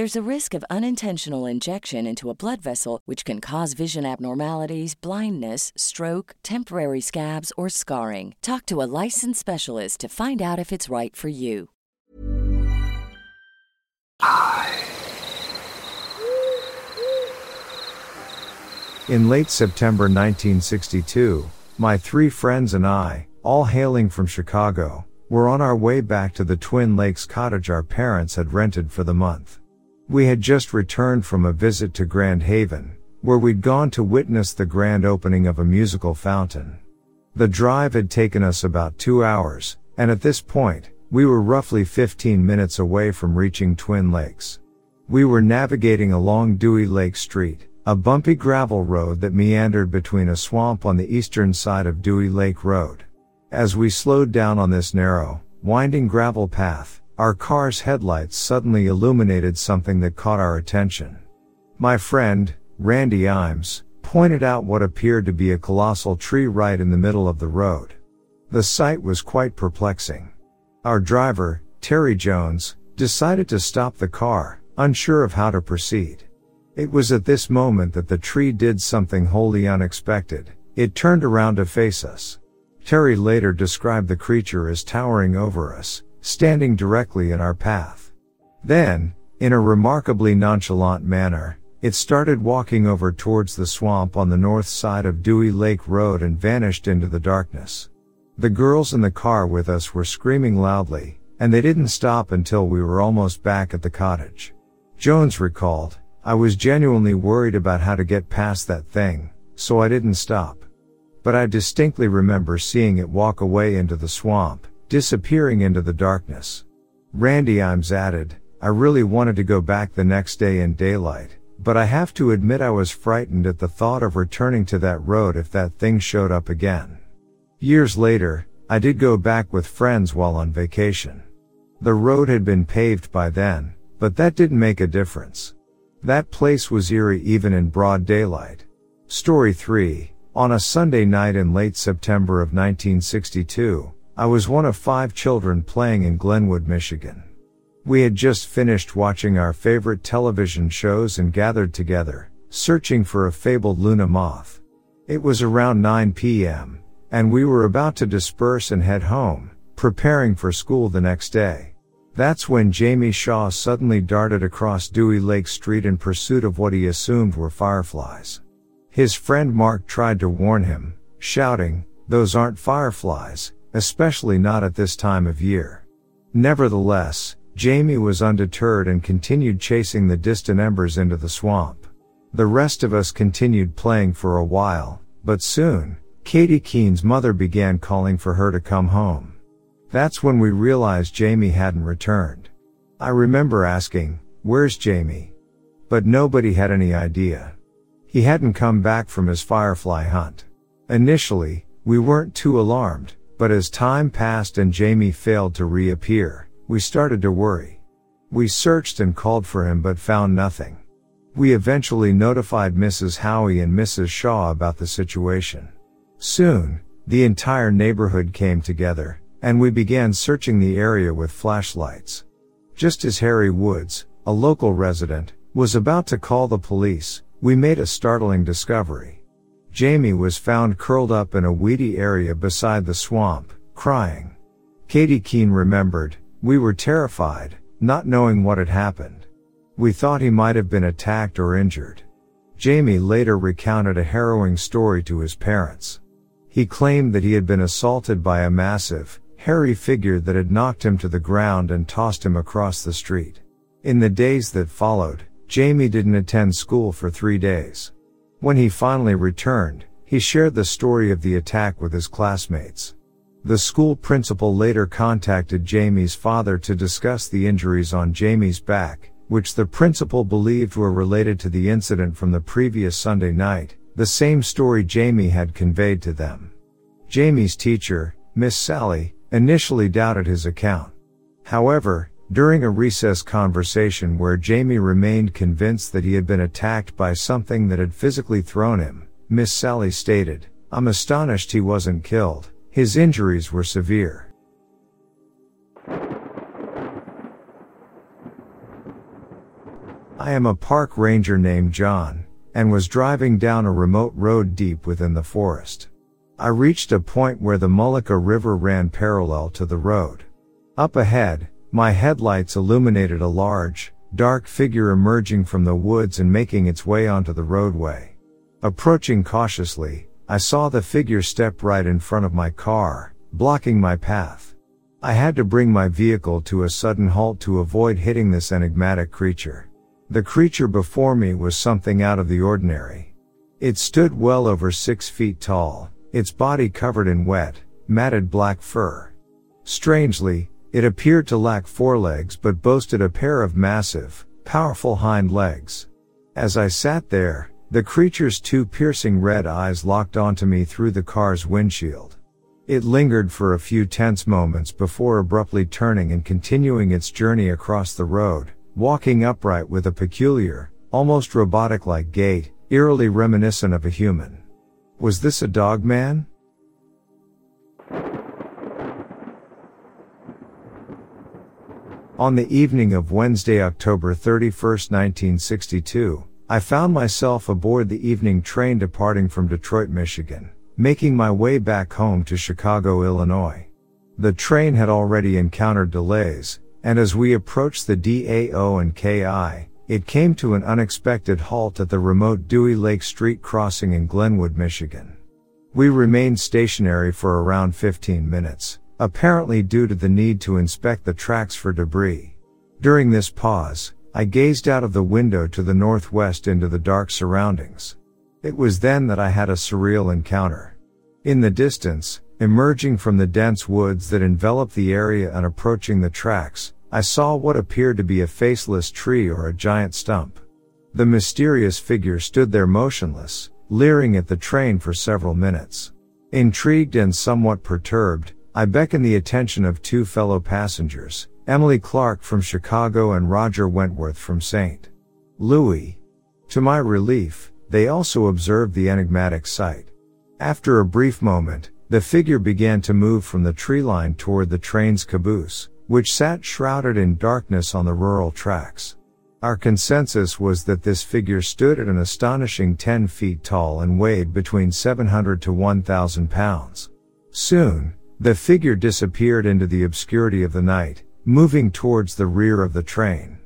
There's a risk of unintentional injection into a blood vessel, which can cause vision abnormalities, blindness, stroke, temporary scabs, or scarring. Talk to a licensed specialist to find out if it's right for you. In late September 1962, my three friends and I, all hailing from Chicago, were on our way back to the Twin Lakes cottage our parents had rented for the month. We had just returned from a visit to Grand Haven, where we'd gone to witness the grand opening of a musical fountain. The drive had taken us about two hours, and at this point, we were roughly 15 minutes away from reaching Twin Lakes. We were navigating along Dewey Lake Street, a bumpy gravel road that meandered between a swamp on the eastern side of Dewey Lake Road. As we slowed down on this narrow, winding gravel path, our car's headlights suddenly illuminated something that caught our attention. My friend, Randy Imes, pointed out what appeared to be a colossal tree right in the middle of the road. The sight was quite perplexing. Our driver, Terry Jones, decided to stop the car, unsure of how to proceed. It was at this moment that the tree did something wholly unexpected. It turned around to face us. Terry later described the creature as towering over us, standing directly in our path. Then, in a remarkably nonchalant manner, It started walking over towards the swamp on the north side of Dewey Lake Road and vanished into the darkness. The girls in the car with us were screaming loudly, and they didn't stop until we were almost back at the cottage. Jones recalled, I was genuinely worried about how to get past that thing, so I didn't stop. But I distinctly remember seeing it walk away into the swamp, disappearing into the darkness. Randy Imes added, I really wanted to go back the next day in daylight, but I have to admit I was frightened at the thought of returning to that road if that thing showed up again. Years later, I did go back with friends while on vacation. The road had been paved by then, but that didn't make a difference. That place was eerie even in broad daylight. Story 3. On a Sunday night in late September of 1962, I was one of five children playing in Glenwood, Michigan. We had just finished watching our favorite television shows and gathered together, searching for a fabled Luna moth. It was around 9 p.m., and we were about to disperse and head home, preparing for school the next day. That's when Jamie Shaw suddenly darted across Dewey Lake Street in pursuit of what he assumed were fireflies. His friend Mark tried to warn him, shouting, those aren't fireflies, especially not at this time of year. Nevertheless, Jamie was undeterred and continued chasing the distant embers into the swamp. The rest of us continued playing for a while, but soon, Katie Keene's mother began calling for her to come home. That's when we realized Jamie hadn't returned. I remember asking, where's Jamie? But nobody had any idea. He hadn't come back from his firefly hunt. Initially, we weren't too alarmed, but as time passed and Jamie failed to reappear, we started to worry. We searched and called for him but found nothing. We eventually notified Mrs. Howie and Mrs. Shaw about the situation. Soon, the entire neighborhood came together, and we began searching the area with flashlights. Just as Harry Woods, a local resident, was about to call the police, we made a startling discovery. Jamie was found curled up in a weedy area beside the swamp, crying. Katie Keene remembered, we were terrified, not knowing what had happened. We thought he might have been attacked or injured. Jamie later recounted a harrowing story to his parents. He claimed that he had been assaulted by a massive, hairy figure that had knocked him to the ground and tossed him across the street. In the days that followed, Jamie didn't attend school for three days. When he finally returned, he shared the story of the attack with his classmates. The school principal later contacted Jamie's father to discuss the injuries on Jamie's back, which the principal believed were related to the incident from the previous Sunday night, the same story Jamie had conveyed to them. Jamie's teacher, Miss Sally, initially doubted his account. However, during a recess conversation where Jamie remained convinced that he had been attacked by something that had physically thrown him, Miss Sally stated, I'm astonished he wasn't killed. His injuries were severe. I am a park ranger named John, and was driving down a remote road deep within the forest. I reached a point where the Mullica River ran parallel to the road. Up ahead, my headlights illuminated a large, dark figure emerging from the woods and making its way onto the roadway. Approaching cautiously, I saw the figure step right in front of my car, blocking my path. I had to bring my vehicle to a sudden halt to avoid hitting this enigmatic creature. The creature before me was something out of the ordinary. It stood well over six feet tall, its body covered in wet, matted black fur. Strangely, it appeared to lack forelegs but boasted a pair of massive, powerful hind legs. As I sat there, the creature's two piercing red eyes locked onto me through the car's windshield. It lingered for a few tense moments before abruptly turning and continuing its journey across the road, walking upright with a peculiar, almost robotic-like gait, eerily reminiscent of a human. Was this a dog man? On the evening of Wednesday, October 31, 1962, I found myself aboard the evening train departing from Detroit, Michigan, making my way back home to Chicago, Illinois. The train had already encountered delays, and as we approached the DAO and KI, it came to an unexpected halt at the remote Dewey Lake Street crossing in Glenwood, Michigan. We remained stationary for around 15 minutes, apparently due to the need to inspect the tracks for debris. During this pause, I gazed out of the window to the northwest into the dark surroundings. It was then that I had a surreal encounter. In the distance, emerging from the dense woods that enveloped the area and approaching the tracks, I saw what appeared to be a faceless tree or a giant stump. The mysterious figure stood there motionless, leering at the train for several minutes. Intrigued and somewhat perturbed, I beckoned the attention of two fellow passengers, Emily Clark from Chicago and Roger Wentworth from St. Louis. To my relief, they also observed the enigmatic sight. After a brief moment, the figure began to move from the tree line toward the train's caboose, which sat shrouded in darkness on the rural tracks. Our consensus was that this figure stood at an astonishing 10 feet tall and weighed between 700 to 1000 pounds. Soon, the figure disappeared into the obscurity of the night, moving towards the rear of the train.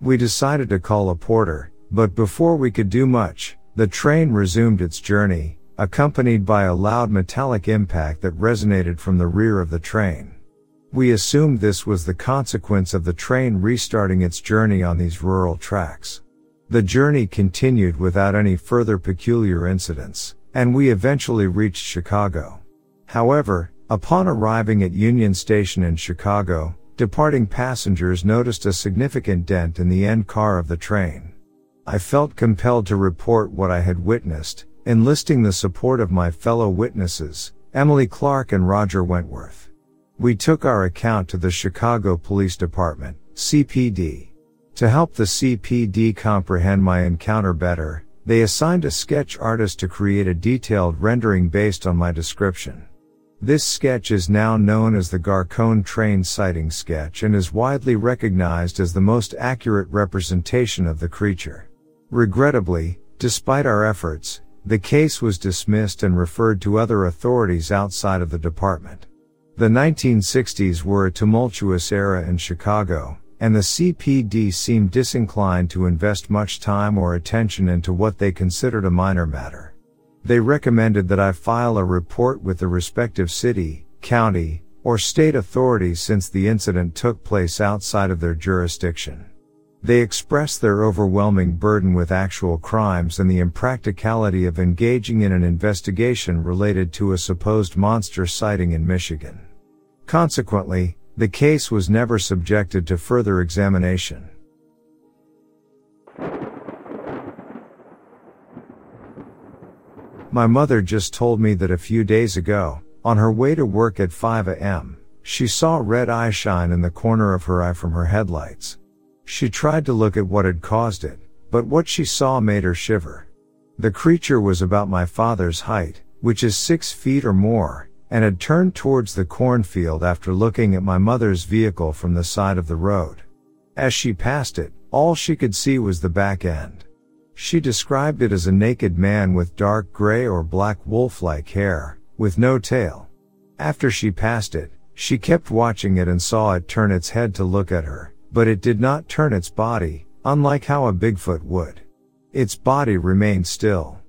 We decided to call a porter, but before we could do much, the train resumed its journey, accompanied by a loud metallic impact that resonated from the rear of the train. We assumed this was the consequence of the train restarting its journey on these rural tracks. The journey continued without any further peculiar incidents, and we eventually reached Chicago. However, Upon arriving at Union Station in Chicago, departing passengers noticed a significant dent in the end car of the train. I felt compelled to report what I had witnessed, enlisting the support of my fellow witnesses, Emily Clark and Roger Wentworth. We took our account to the Chicago Police Department, CPD. To help the CPD comprehend my encounter better, they assigned a sketch artist to create a detailed rendering based on my description. This sketch is now known as the Garcon train sighting sketch and is widely recognized as the most accurate representation of the creature. Regrettably, despite our efforts, the case was dismissed and referred to other authorities outside of the department. The 1960s were a tumultuous era in Chicago, and the CPD seemed disinclined to invest much time or attention into what they considered a minor matter. They recommended that I file a report with the respective city, county, or state authorities since the incident took place outside of their jurisdiction. They expressed their overwhelming burden with actual crimes and the impracticality of engaging in an investigation related to a supposed monster sighting in Michigan. Consequently, the case was never subjected to further examination. My mother just told me that a few days ago, on her way to work at 5 a.m., she saw red eye shine in the corner of her eye from her headlights. She tried to look at what had caused it, but what she saw made her shiver. The creature was about my father's height, which is six feet or more, and had turned towards the cornfield after looking at my mother's vehicle from the side of the road. As she passed it, all she could see was the back end. She described it as a naked man with dark gray or black wolf-like hair, with no tail. After she passed it, she kept watching it and saw it turn its head to look at her, but it did not turn its body, unlike how a Bigfoot would. Its body remained still.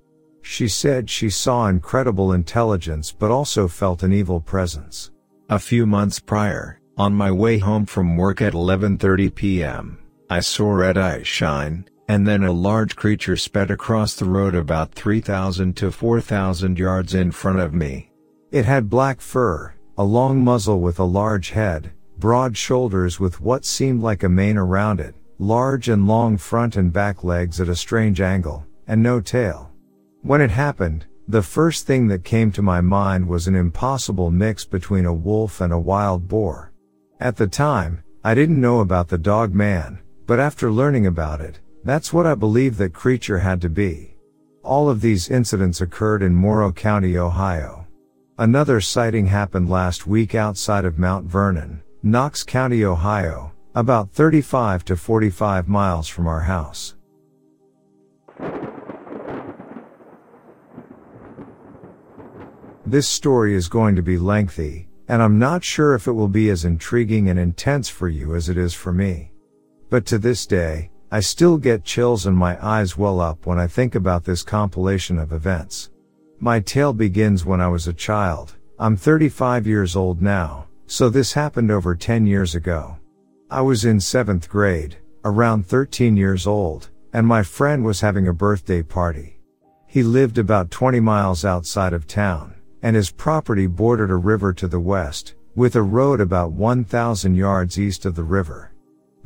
She said she saw incredible intelligence but also felt an evil presence. A few months prior, on my way home from work at 11:30 p.m., I saw red eyes shine, and then a large creature sped across the road about 3,000 to 4,000 yards in front of me. It had black fur, a long muzzle with a large head, broad shoulders with what seemed like a mane around it, large and long front and back legs at a strange angle, and no tail. When it happened, the first thing that came to my mind was an impossible mix between a wolf and a wild boar. At the time, I didn't know about the dog man, but after learning about it, that's what I believe that creature had to be. All of these incidents occurred in Morrow County, Ohio. Another sighting happened last week outside of Mount Vernon, Knox County, Ohio, about 35 to 45 miles from our house. This story is going to be lengthy, and I'm not sure if it will be as intriguing and intense for you as it is for me. But to this day, I still get chills and my eyes well up when I think about this compilation of events. My tale begins when I was a child. I'm 35 years old now, so this happened over 10 years ago. I was in 7th grade, around 13 years old, and my friend was having a birthday party. He lived about 20 miles outside of town, and his property bordered a river to the west, with a road about 1,000 yards east of the river.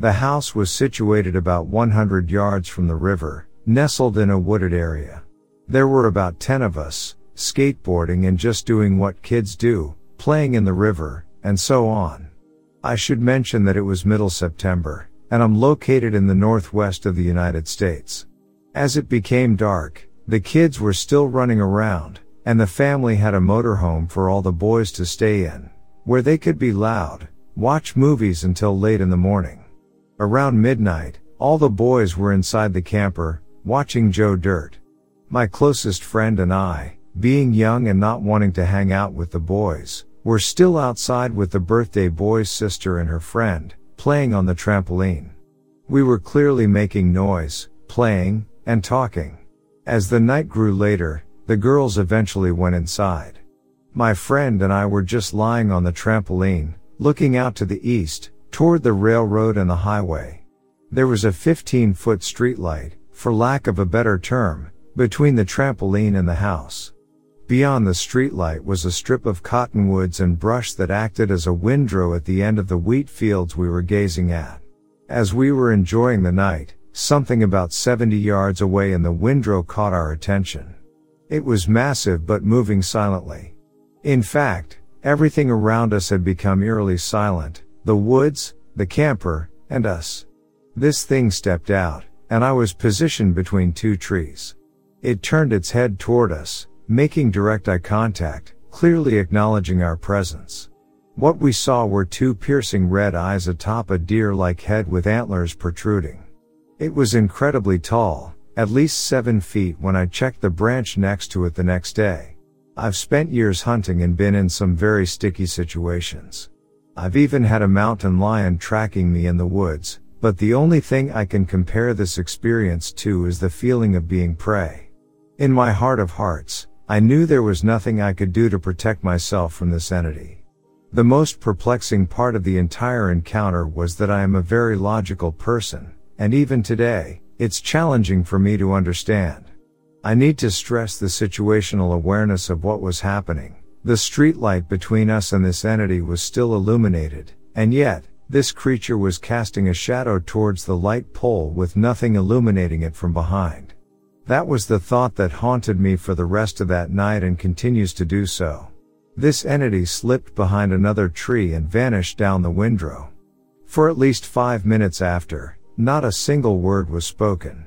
The house was situated about 100 yards from the river, nestled in a wooded area. There were about 10 of us, skateboarding and just doing what kids do, playing in the river, and so on. I should mention that it was middle September, and I'm located in the northwest of the United States. As it became dark, the kids were still running around, and the family had a motorhome for all the boys to stay in, where they could be loud, watch movies until late in the morning. Around midnight, all the boys were inside the camper, watching Joe Dirt. My closest friend and I, being young and not wanting to hang out with the boys, were still outside with the birthday boy's sister and her friend, playing on the trampoline. We were clearly making noise, playing, and talking. As the night grew later, the girls eventually went inside. My friend and I were just lying on the trampoline, looking out to the east, toward the railroad and the highway. There was a 15 foot streetlight, for lack of a better term, between the trampoline and the house. Beyond the streetlight was a strip of cottonwoods and brush that acted as a windrow at the end of the wheat fields we were gazing at. As we were enjoying the night, something about 70 yards away in the windrow caught our attention. It was massive but moving silently. In fact, everything around us had become eerily silent, the woods, the camper, and us. This thing stepped out, and I was positioned between two trees. It turned its head toward us, making direct eye contact, clearly acknowledging our presence. What we saw were two piercing red eyes atop a deer-like head with antlers protruding. It was incredibly tall, at least seven feet when I checked the branch next to it the next day. I've spent years hunting and been in some very sticky situations. I've even had a mountain lion tracking me in the woods, but the only thing I can compare this experience to is the feeling of being prey. In my heart of hearts, I knew there was nothing I could do to protect myself from this entity. The most perplexing part of the entire encounter was that I am a very logical person, and even today, it's challenging for me to understand. I need to stress the situational awareness of what was happening. The streetlight between us and this entity was still illuminated, and yet, this creature was casting a shadow towards the light pole with nothing illuminating it from behind. That was the thought that haunted me for the rest of that night and continues to do so. This entity slipped behind another tree and vanished down the windrow. For at least five minutes after, not a single word was spoken.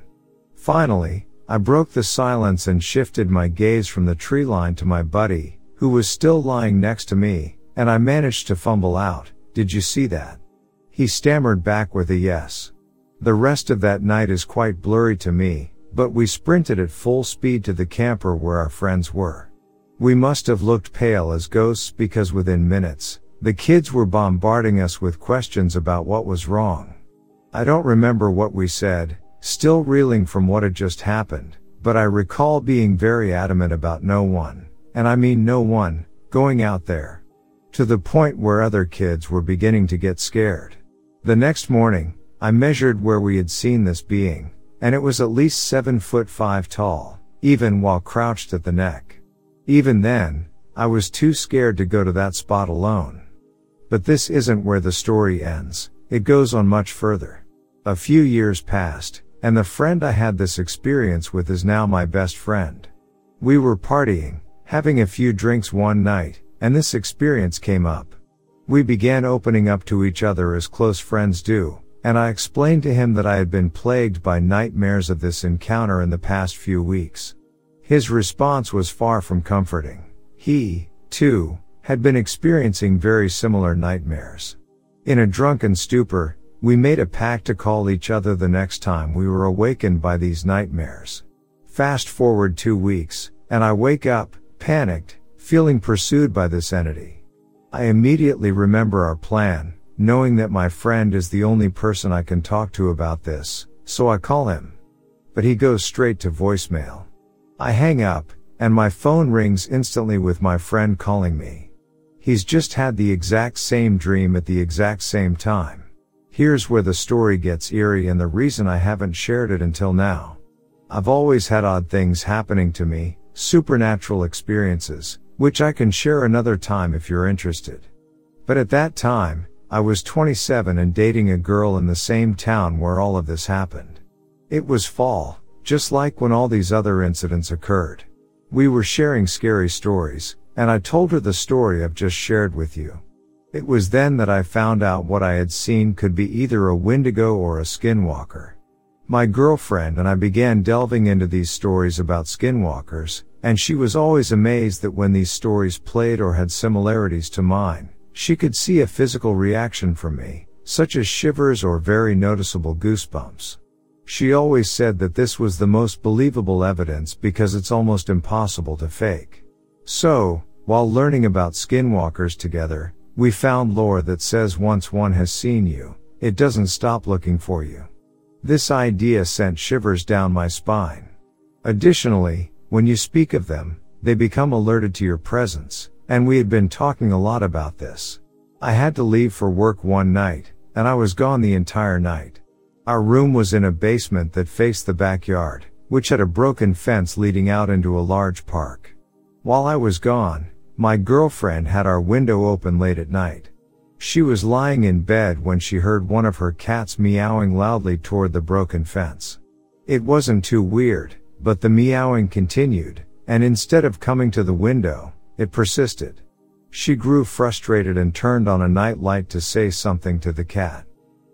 Finally, I broke the silence and shifted my gaze from the tree line to my buddy, who was still lying next to me, and I managed to fumble out, did you see that? He stammered back with a yes. The rest of that night is quite blurry to me, but we sprinted at full speed to the camper where our friends were. We must have looked pale as ghosts because within minutes, the kids were bombarding us with questions about what was wrong. I don't remember what we said, still reeling from what had just happened, but I recall being very adamant about no one, and I mean no one, going out there. To the point where other kids were beginning to get scared. The next morning, I measured where we had seen this being, and it was at least seven foot five tall, even while crouched at the neck. Even then, I was too scared to go to that spot alone. But this isn't where the story ends, it goes on much further. A few years passed, and the friend I had this experience with is now my best friend. We were partying, having a few drinks one night, and this experience came up. We began opening up to each other as close friends do, and I explained to him that I had been plagued by nightmares of this encounter in the past few weeks. His response was far from comforting. He, too, had been experiencing very similar nightmares. In a drunken stupor, we made a pact to call each other the next time we were awakened by these nightmares. Fast forward two weeks, and I wake up, Panicked, feeling pursued by this entity. I immediately remember our plan, knowing that my friend is the only person I can talk to about this, so I call him. But he goes straight to voicemail. I hang up, and my phone rings instantly with my friend calling me. He's just had the exact same dream at the exact same time. Here's where the story gets eerie and the reason I haven't shared it until now. I've always had odd things happening to me, supernatural experiences, which I can share another time if you're interested. But at that time, I was 27 and dating a girl in the same town where all of this happened. It was fall, just like when all these other incidents occurred. We were sharing scary stories, and I told her the story I've just shared with you. It was then that I found out what I had seen could be either a Wendigo or a skinwalker. My girlfriend and I began delving into these stories about skinwalkers, and she was always amazed that when these stories played or had similarities to mine, she could see a physical reaction from me, such as shivers or very noticeable goosebumps. She always said that this was the most believable evidence because it's almost impossible to fake. So, while learning about skinwalkers together, we found lore that says once one has seen you, it doesn't stop looking for you. This idea sent shivers down my spine. Additionally, when you speak of them, they become alerted to your presence, and we had been talking a lot about this. I had to leave for work one night, and I was gone the entire night. Our room was in a basement that faced the backyard, which had a broken fence leading out into a large park. While I was gone, my girlfriend had our window open late at night. She was lying in bed when she heard one of her cats meowing loudly toward the broken fence. It wasn't too weird, but the meowing continued, and instead of coming to the window, it persisted. She grew frustrated and turned on a night light to say something to the cat.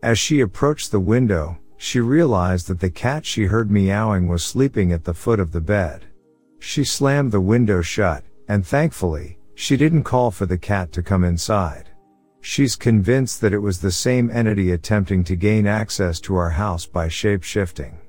As she approached the window, she realized that the cat she heard meowing was sleeping at the foot of the bed. She slammed the window shut, and thankfully, she didn't call for the cat to come inside. She's convinced that it was the same entity attempting to gain access to our house by shape shifting.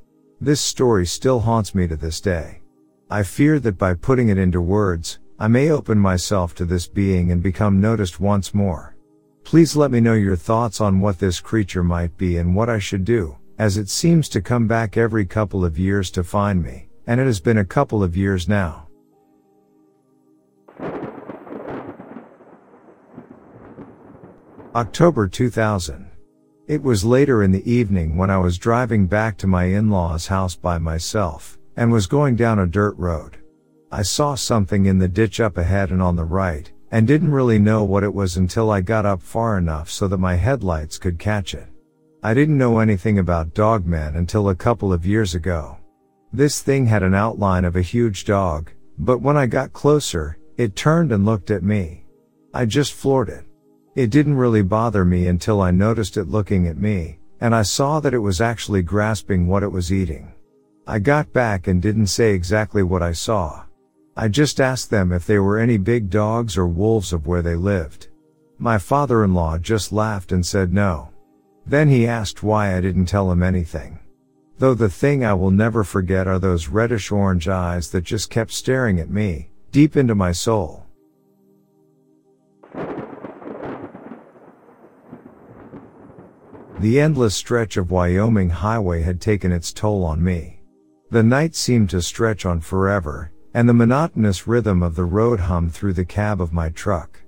This story still haunts me to this day. I fear that by putting it into words, I may open myself to this being and become noticed once more. Please let me know your thoughts on what this creature might be and what I should do, as it seems to come back every couple of years to find me, and it has been a couple of years now. October 2000. It was later in the evening when I was driving back to my in-laws house by myself, and was going down a dirt road. I saw something in the ditch up ahead and on the right, and didn't really know what it was until I got up far enough so that my headlights could catch it. I didn't know anything about dogmen until a couple of years ago. This thing had an outline of a huge dog, but when I got closer, it turned and looked at me. I just floored it. It didn't really bother me until I noticed it looking at me, and I saw that it was actually grasping what it was eating. I got back and didn't say exactly what I saw. I just asked them if they were any big dogs or wolves of where they lived. My father-in-law just laughed and said no. Then he asked why I didn't tell him anything. Though the thing I will never forget are those reddish orange eyes that just kept staring at me, deep into my soul. The endless stretch of Wyoming highway had taken its toll on me. The night seemed to stretch on forever, and the monotonous rhythm of the road hummed through the cab of my truck.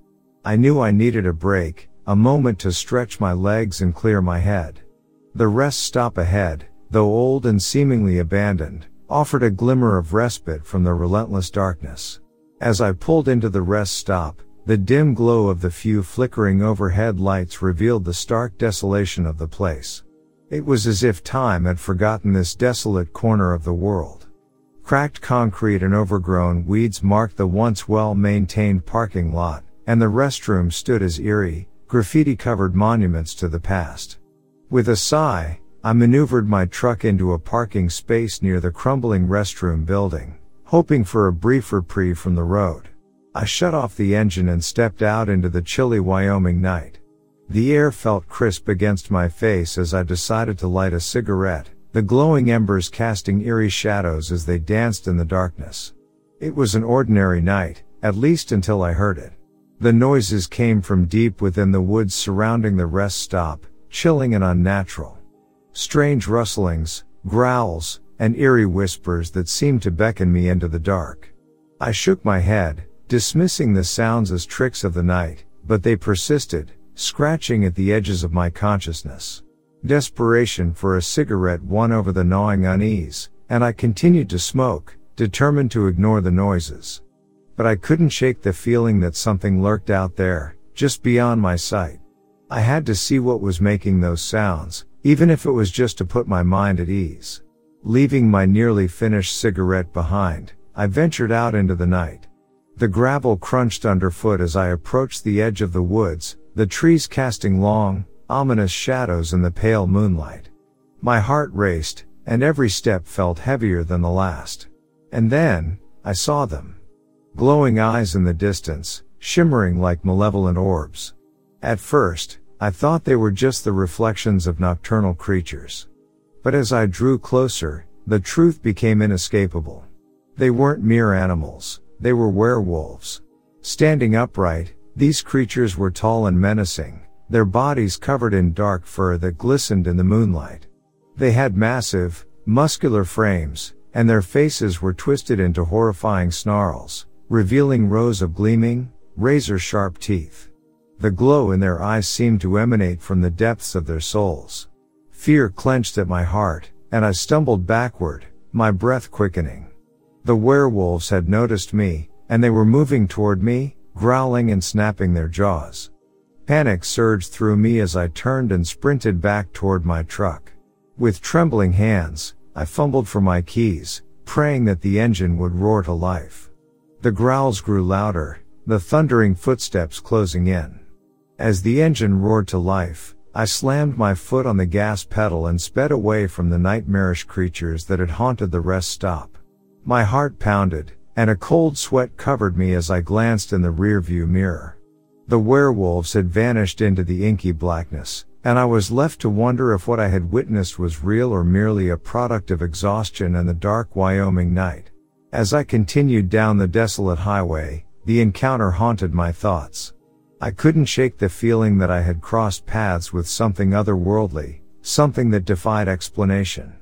I knew I needed a break, a moment to stretch my legs and clear my head. The rest stop ahead, though old and seemingly abandoned, offered a glimmer of respite from the relentless darkness. As I pulled into the rest stop, the dim glow of the few flickering overhead lights revealed the stark desolation of the place. It was as if time had forgotten this desolate corner of the world. Cracked concrete and overgrown weeds marked the once well-maintained parking lot, and the restroom stood as eerie, graffiti-covered monuments to the past. With a sigh, I maneuvered my truck into a parking space near the crumbling restroom building, hoping for a brief reprieve from the road. I shut off the engine and stepped out into the chilly Wyoming night. The air felt crisp against my face as I decided to light a cigarette, the glowing embers casting eerie shadows as they danced in the darkness. It was an ordinary night, at least until I heard it. The noises came from deep within the woods surrounding the rest stop, chilling and unnatural. Strange rustlings, growls, and eerie whispers that seemed to beckon me into the dark. I shook my head, dismissing the sounds as tricks of the night, but they persisted, scratching at the edges of my consciousness. Desperation for a cigarette won over the gnawing unease, and I continued to smoke, determined to ignore the noises. But I couldn't shake the feeling that something lurked out there, just beyond my sight. I had to see what was making those sounds, even if it was just to put my mind at ease. Leaving my nearly finished cigarette behind, I ventured out into the night. The gravel crunched underfoot as I approached the edge of the woods, the trees casting long, ominous shadows in the pale moonlight. My heart raced, and every step felt heavier than the last. And then, I saw them. Glowing eyes in the distance, shimmering like malevolent orbs. At first, I thought they were just the reflections of nocturnal creatures. But as I drew closer, the truth became inescapable. They weren't mere animals. They were werewolves. Standing upright, these creatures were tall and menacing, their bodies covered in dark fur that glistened in the moonlight. They had massive, muscular frames, and their faces were twisted into horrifying snarls, revealing rows of gleaming, razor sharp teeth. The glow in their eyes seemed to emanate from the depths of their souls. Fear clenched at my heart, and I stumbled backward, my breath quickening. The werewolves had noticed me, and they were moving toward me, growling and snapping their jaws. Panic surged through me as I turned and sprinted back toward my truck. With trembling hands, I fumbled for my keys, praying that the engine would roar to life. The growls grew louder, the thundering footsteps closing in. As the engine roared to life, I slammed my foot on the gas pedal and sped away from the nightmarish creatures that had haunted the rest stop. My heart pounded, and a cold sweat covered me as I glanced in the rearview mirror. The werewolves had vanished into the inky blackness, and I was left to wonder if what I had witnessed was real or merely a product of exhaustion and the dark Wyoming night. As I continued down the desolate highway, the encounter haunted my thoughts. I couldn't shake the feeling that I had crossed paths with something otherworldly, something that defied explanation.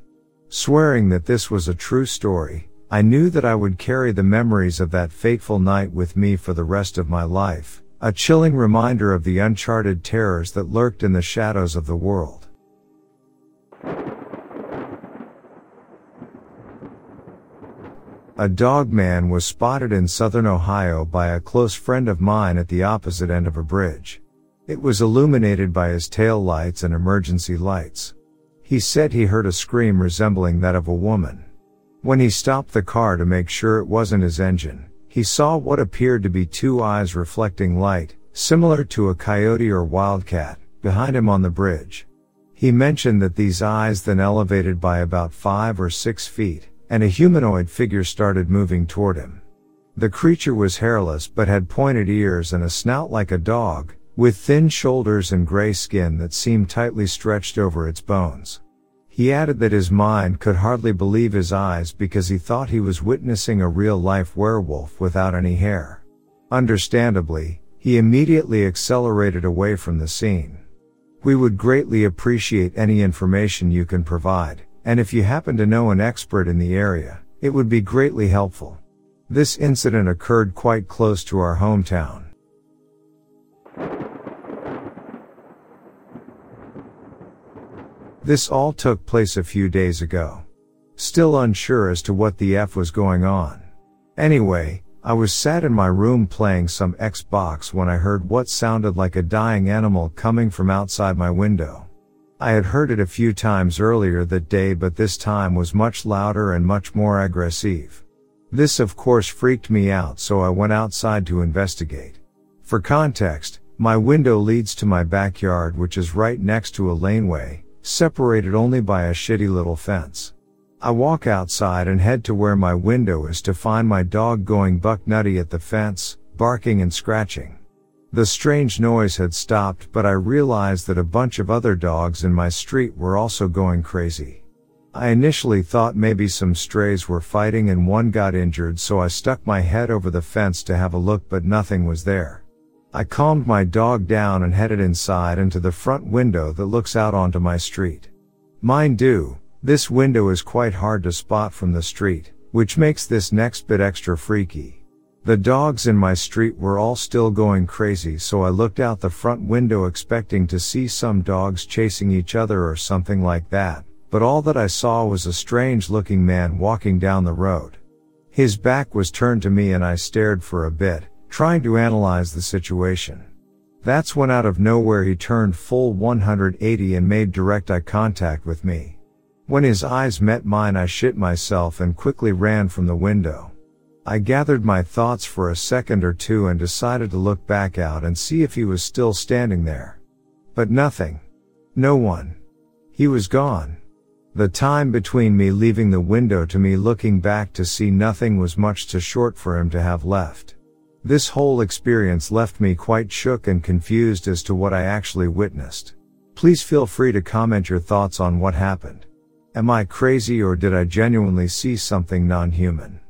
Swearing that this was a true story, I knew that I would carry the memories of that fateful night with me for the rest of my life, a chilling reminder of the uncharted terrors that lurked in the shadows of the world. A dog man was spotted in southern Ohio by a close friend of mine at the opposite end of a bridge. It was illuminated by his tail lights and emergency lights. He said he heard a scream resembling that of a woman. When he stopped the car to make sure it wasn't his engine, he saw what appeared to be two eyes reflecting light, similar to a coyote or wildcat, behind him on the bridge. He mentioned that these eyes then elevated by about five or six feet, and a humanoid figure started moving toward him. The creature was hairless but had pointed ears and a snout like a dog, with thin shoulders and gray skin that seemed tightly stretched over its bones. He added that his mind could hardly believe his eyes because he thought he was witnessing a real life werewolf without any hair. Understandably, he immediately accelerated away from the scene. We would greatly appreciate any information you can provide, and if you happen to know an expert in the area, it would be greatly helpful. This incident occurred quite close to our hometown. This all took place a few days ago. Still unsure as to what the F was going on. Anyway, I was sat in my room playing some Xbox when I heard what sounded like a dying animal coming from outside my window. I had heard it a few times earlier that day but this time was much louder and much more aggressive. This of course freaked me out so I went outside to investigate. For context, my window leads to my backyard which is right next to a laneway, separated only by a shitty little fence. I walk outside and head to where my window is to find my dog going buck nutty at the fence, barking and scratching. The strange noise had stopped but I realized that a bunch of other dogs in my street were also going crazy. I initially thought maybe some strays were fighting and one got injured so I stuck my head over the fence to have a look but nothing was there. I calmed my dog down and headed inside and to the front window that looks out onto my street. Mind do, this window is quite hard to spot from the street, which makes this next bit extra freaky. The dogs in my street were all still going crazy so I looked out the front window expecting to see some dogs chasing each other or something like that, but all that I saw was a strange looking man walking down the road. His back was turned to me and I stared for a bit, trying to analyze the situation. That's when out of nowhere he turned full 180 and made direct eye contact with me. When his eyes met mine I shit myself and quickly ran from the window. I gathered my thoughts for a second or two and decided to look back out and see if he was still standing there. But nothing. No one. He was gone. The time between me leaving the window to me looking back to see nothing was much too short for him to have left. This whole experience left me quite shook and confused as to what I actually witnessed. Please feel free to comment your thoughts on what happened. Am I crazy or did I genuinely see something non-human?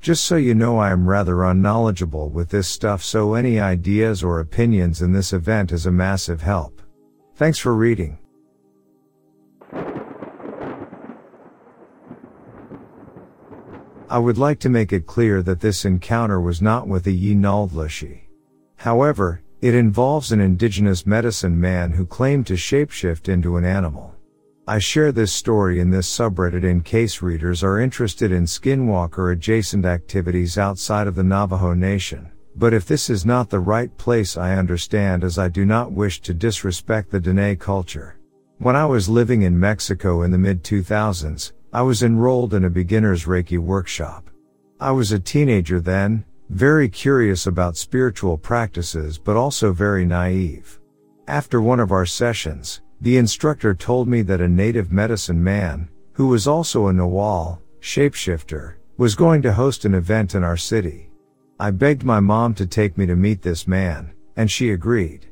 Just so you know I am rather unknowledgeable with this stuff so any ideas or opinions in this event is a massive help. Thanks for reading. I would like to make it clear that this encounter was not with the Yinaldlashi. However, it involves an indigenous medicine man who claimed to shapeshift into an animal. I share this story in this subreddit in case readers are interested in skinwalker adjacent activities outside of the Navajo Nation. But if this is not the right place I understand as I do not wish to disrespect the Dene culture. When I was living in Mexico in the mid 2000s, I was enrolled in a beginner's Reiki workshop. I was a teenager then, very curious about spiritual practices but also very naive. After one of our sessions, the instructor told me that a native medicine man, who was also a Nawal, shapeshifter, was going to host an event in our city. I begged my mom to take me to meet this man, and she agreed.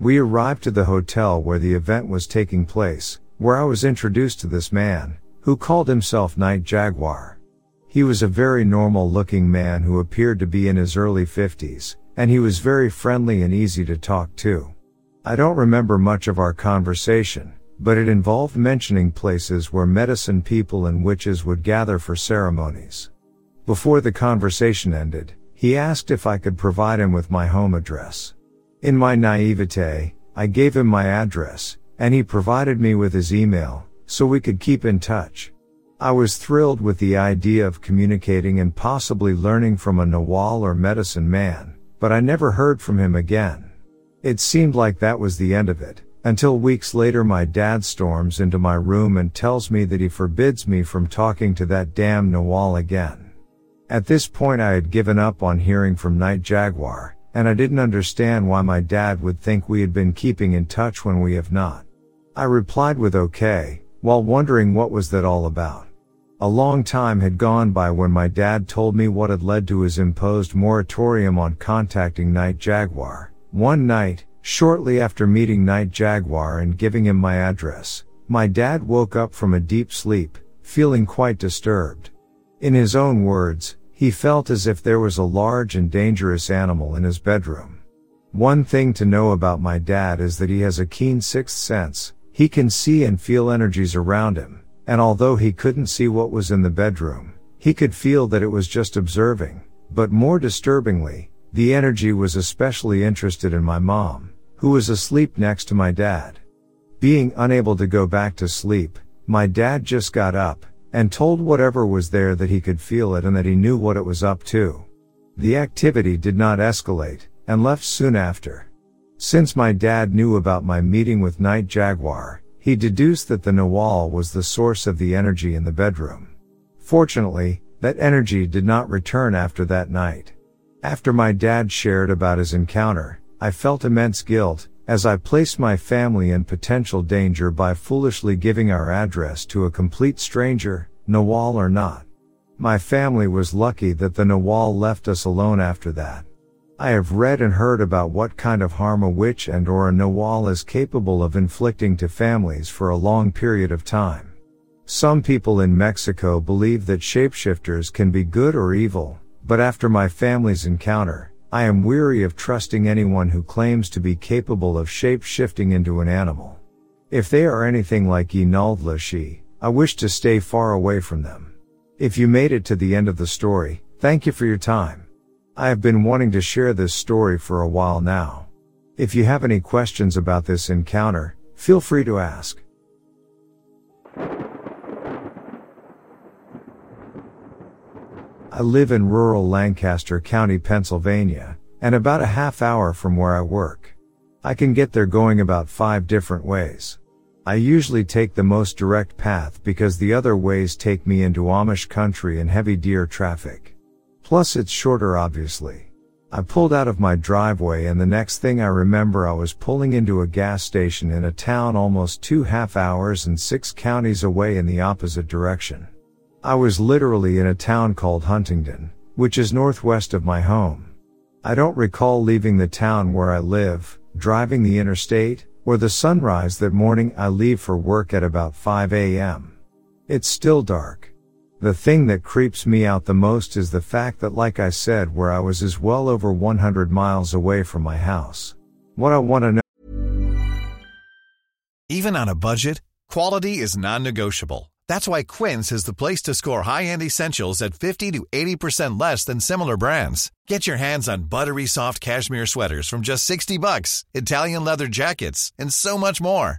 We arrived to the hotel where the event was taking place, where I was introduced to this man, who called himself Night Jaguar. He was a very normal looking man who appeared to be in his early 50s, and he was very friendly and easy to talk to. I don't remember much of our conversation, but it involved mentioning places where medicine people and witches would gather for ceremonies. Before the conversation ended, he asked if I could provide him with my home address. In my naivete, I gave him my address, and he provided me with his email, so we could keep in touch. I was thrilled with the idea of communicating and possibly learning from a Nawal or medicine man, but I never heard from him again. It seemed like that was the end of it, until weeks later my dad storms into my room and tells me that he forbids me from talking to that damn Nawal again. At this point I had given up on hearing from Night Jaguar, and I didn't understand why my dad would think we had been keeping in touch when we have not. I replied with okay, while wondering what was that all about. A long time had gone by when my dad told me what had led to his imposed moratorium on contacting Night Jaguar. One night, shortly after meeting Night Jaguar and giving him my address, my dad woke up from a deep sleep, feeling quite disturbed. In his own words, he felt as if there was a large and dangerous animal in his bedroom. One thing to know about my dad is that he has a keen sixth sense, he can see and feel energies around him, and although he couldn't see what was in the bedroom, he could feel that it was just observing, but more disturbingly, the energy was especially interested in my mom, who was asleep next to my dad. Being unable to go back to sleep, my dad just got up and told whatever was there that he could feel it and that he knew what it was up to. The activity did not escalate and left soon after. Since my dad knew about my meeting with Night Jaguar, he deduced that the Nawal was the source of the energy in the bedroom. Fortunately, that energy did not return after that night. After my dad shared about his encounter, I felt immense guilt, as I placed my family in potential danger by foolishly giving our address to a complete stranger, Nawal or not. My family was lucky that the Nawal left us alone after that. I have read and heard about what kind of harm a witch and or a Nawal is capable of inflicting to families for a long period of time. Some people in Mexico believe that shapeshifters can be good or evil, but after my family's encounter, I am weary of trusting anyone who claims to be capable of shape shifting into an animal. If they are anything like Ynaldlashi, I wish to stay far away from them. If you made it to the end of the story, thank you for your time. I have been wanting to share this story for a while now. If you have any questions about this encounter, feel free to ask. I live in rural Lancaster County, Pennsylvania, and about a half hour from where I work. I can get there going about five different ways. I usually take the most direct path because the other ways take me into Amish country and heavy deer traffic. Plus it's shorter obviously. I pulled out of my driveway and the next thing I remember I was pulling into a gas station in a town almost two half hours and six counties away in the opposite direction. I was literally in a town called Huntingdon, which is northwest of my home. I don't recall leaving the town where I live, driving the interstate, or the sunrise that morning I leave for work at about 5 a.m. It's still dark. The thing that creeps me out the most is the fact that like I said where I was is well over 100 miles away from my house. What I want to know Even on a budget, quality is non-negotiable. That's why Quince is the place to score high-end essentials at 50 to 80% less than similar brands. Get your hands on buttery soft cashmere sweaters from just 60 bucks, Italian leather jackets, and so much more.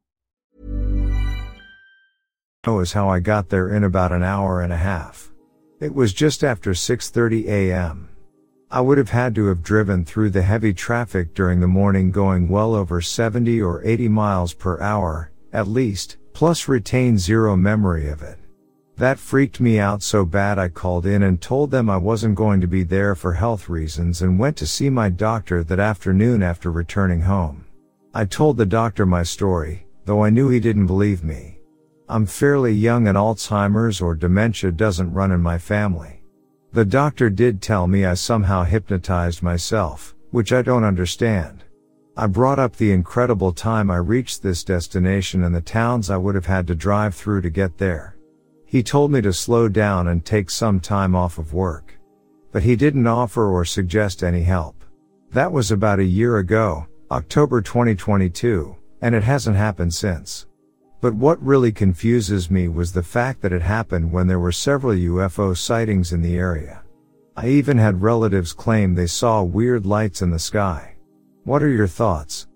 Is how I got there in about an hour and a half. It was just after 6:30 a.m. I would have had to have driven through the heavy traffic during the morning going well over 70 or 80 miles per hour, at least, plus retain zero memory of it. That freaked me out so bad I called in and told them I wasn't going to be there for health reasons and went to see my doctor that afternoon after returning home. I told the doctor my story, though I knew he didn't believe me. I'm fairly young and Alzheimer's or dementia doesn't run in my family. The doctor did tell me I somehow hypnotized myself, which I don't understand. I brought up the incredible time I reached this destination and the towns I would have had to drive through to get there. He told me to slow down and take some time off of work. But he didn't offer or suggest any help. That was about a year ago, October 2022, and it hasn't happened since. But what really confuses me was the fact that it happened when there were several UFO sightings in the area. I even had relatives claim they saw weird lights in the sky. What are your thoughts?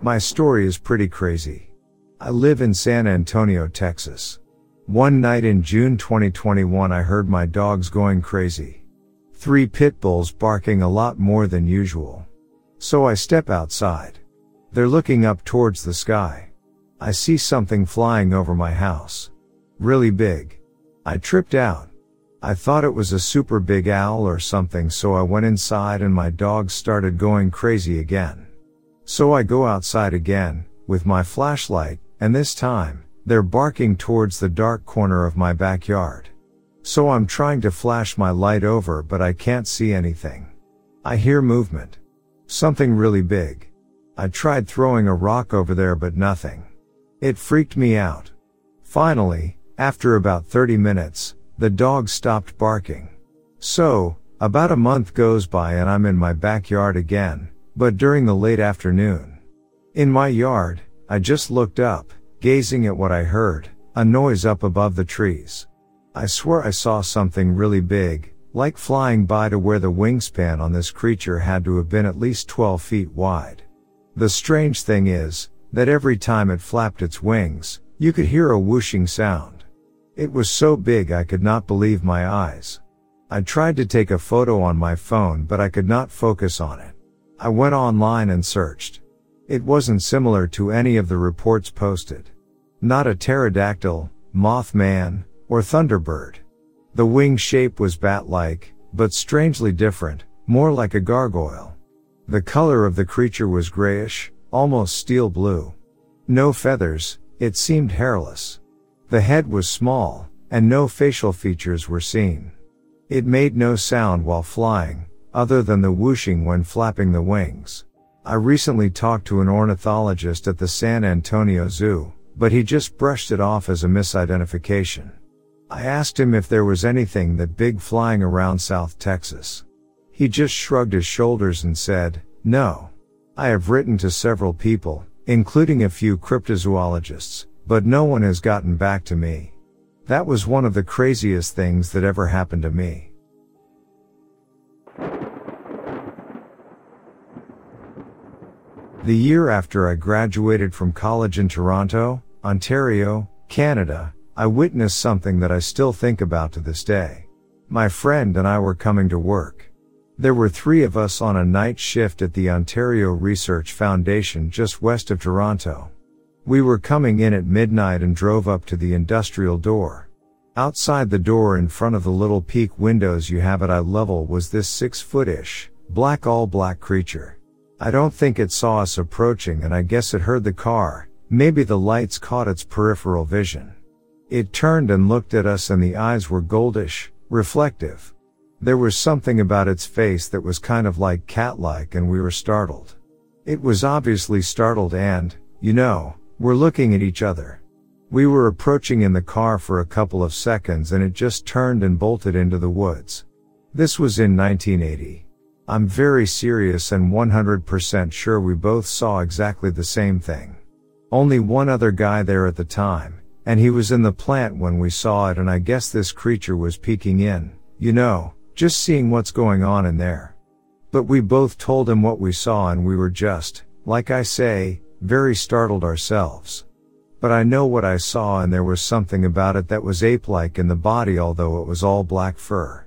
My story is pretty crazy. I live in San Antonio, Texas. One night in June 2021 I heard my dogs going crazy. Three pit bulls barking a lot more than usual. So I step outside. They're looking up towards the sky. I see something flying over my house. Really big. I tripped out. I thought it was a super big owl or something so I went inside and my dogs started going crazy again. So I go outside again, with my flashlight, and this time, they're barking towards the dark corner of my backyard. So I'm trying to flash my light over but I can't see anything. I hear movement. Something really big. I tried throwing a rock over there but nothing. It freaked me out. Finally, after about 30 minutes, the dog stopped barking. So, about a month goes by and I'm in my backyard again, but during the late afternoon. In my yard, I just looked up, gazing at what I heard, a noise up above the trees. I swear I saw something really big, like flying by to where the wingspan on this creature had to have been at least 12 feet wide. The strange thing is, that every time it flapped its wings, you could hear a whooshing sound. It was so big I could not believe my eyes. I tried to take a photo on my phone but I could not focus on it. I went online and searched. It wasn't similar to any of the reports posted. Not a pterodactyl, mothman, or thunderbird. The wing shape was bat-like, but strangely different, more like a gargoyle. The color of the creature was grayish, almost steel blue. No feathers, it seemed hairless. The head was small, and no facial features were seen. It made no sound while flying, other than the whooshing when flapping the wings. I recently talked to an ornithologist at the San Antonio Zoo, but he just brushed it off as a misidentification. I asked him if there was anything that big flying around South Texas. He just shrugged his shoulders and said, no. I have written to several people, including a few cryptozoologists, but no one has gotten back to me. That was one of the craziest things that ever happened to me. The year after I graduated from college in Toronto, Ontario, Canada, I witnessed something that I still think about to this day. My friend and I were coming to work. There were three of us on a night shift at the Ontario Research Foundation just west of Toronto. We were coming in at midnight and drove up to the industrial door. Outside the door in front of the little peak windows you have at eye level was this six footish, black all black creature. I don't think it saw us approaching and I guess it heard the car, maybe the lights caught its peripheral vision. It turned and looked at us and the eyes were goldish, reflective. There was something about its face that was kind of like cat-like and we were startled. It was obviously startled and, you know, we're looking at each other. We were approaching in the car for a couple of seconds and it just turned and bolted into the woods. This was in 1980. I'm very serious and 100% sure we both saw exactly the same thing. Only one other guy there at the time, and he was in the plant when we saw it and I guess this creature was peeking in, you know, just seeing what's going on in there. But we both told him what we saw and we were just, like I say, very startled ourselves. But I know what I saw and there was something about it that was ape-like in the body although it was all black fur.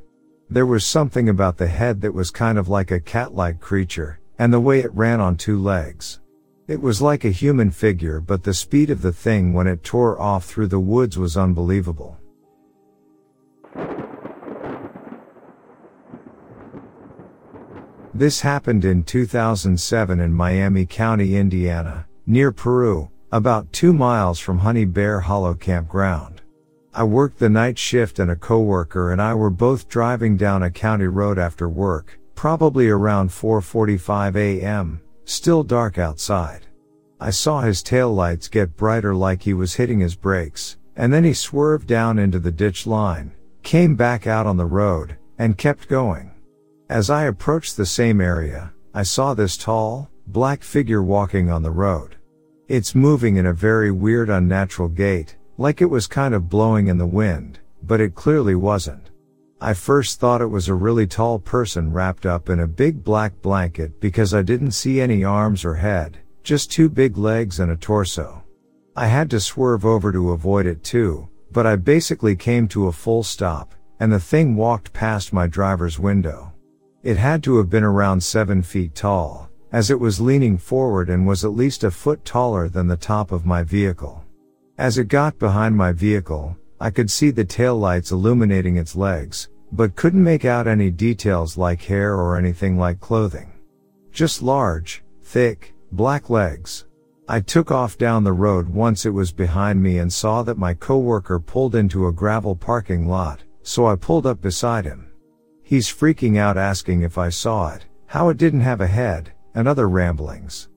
There was something about the head that was kind of like a cat-like creature, and the way it ran on two legs. It was like a human figure but the speed of the thing when it tore off through the woods was unbelievable. This happened in 2007 in Miami County, Indiana, near Peru, about two miles from Honey Bear Hollow Campground. I worked the night shift and a coworker and I were both driving down a county road after work, probably around 4.45 a.m., still dark outside. I saw his tail lights get brighter like he was hitting his brakes, and then he swerved down into the ditch line, came back out on the road, and kept going. As I approached the same area, I saw this tall, black figure walking on the road. It's moving in a very weird unnatural gait, like it was kind of blowing in the wind, but it clearly wasn't. I first thought it was a really tall person wrapped up in a big black blanket because I didn't see any arms or head, just two big legs and a torso. I had to swerve over to avoid it too, but I basically came to a full stop, and the thing walked past my driver's window. It had to have been around seven feet tall, as it was leaning forward and was at least a foot taller than the top of my vehicle. As it got behind my vehicle, I could see the tail lights illuminating its legs, but couldn't make out any details like hair or anything like clothing. Just large, thick, black legs. I took off down the road once it was behind me and saw that my coworker pulled into a gravel parking lot, so I pulled up beside him. He's freaking out asking if I saw it, how it didn't have a head, and other ramblings.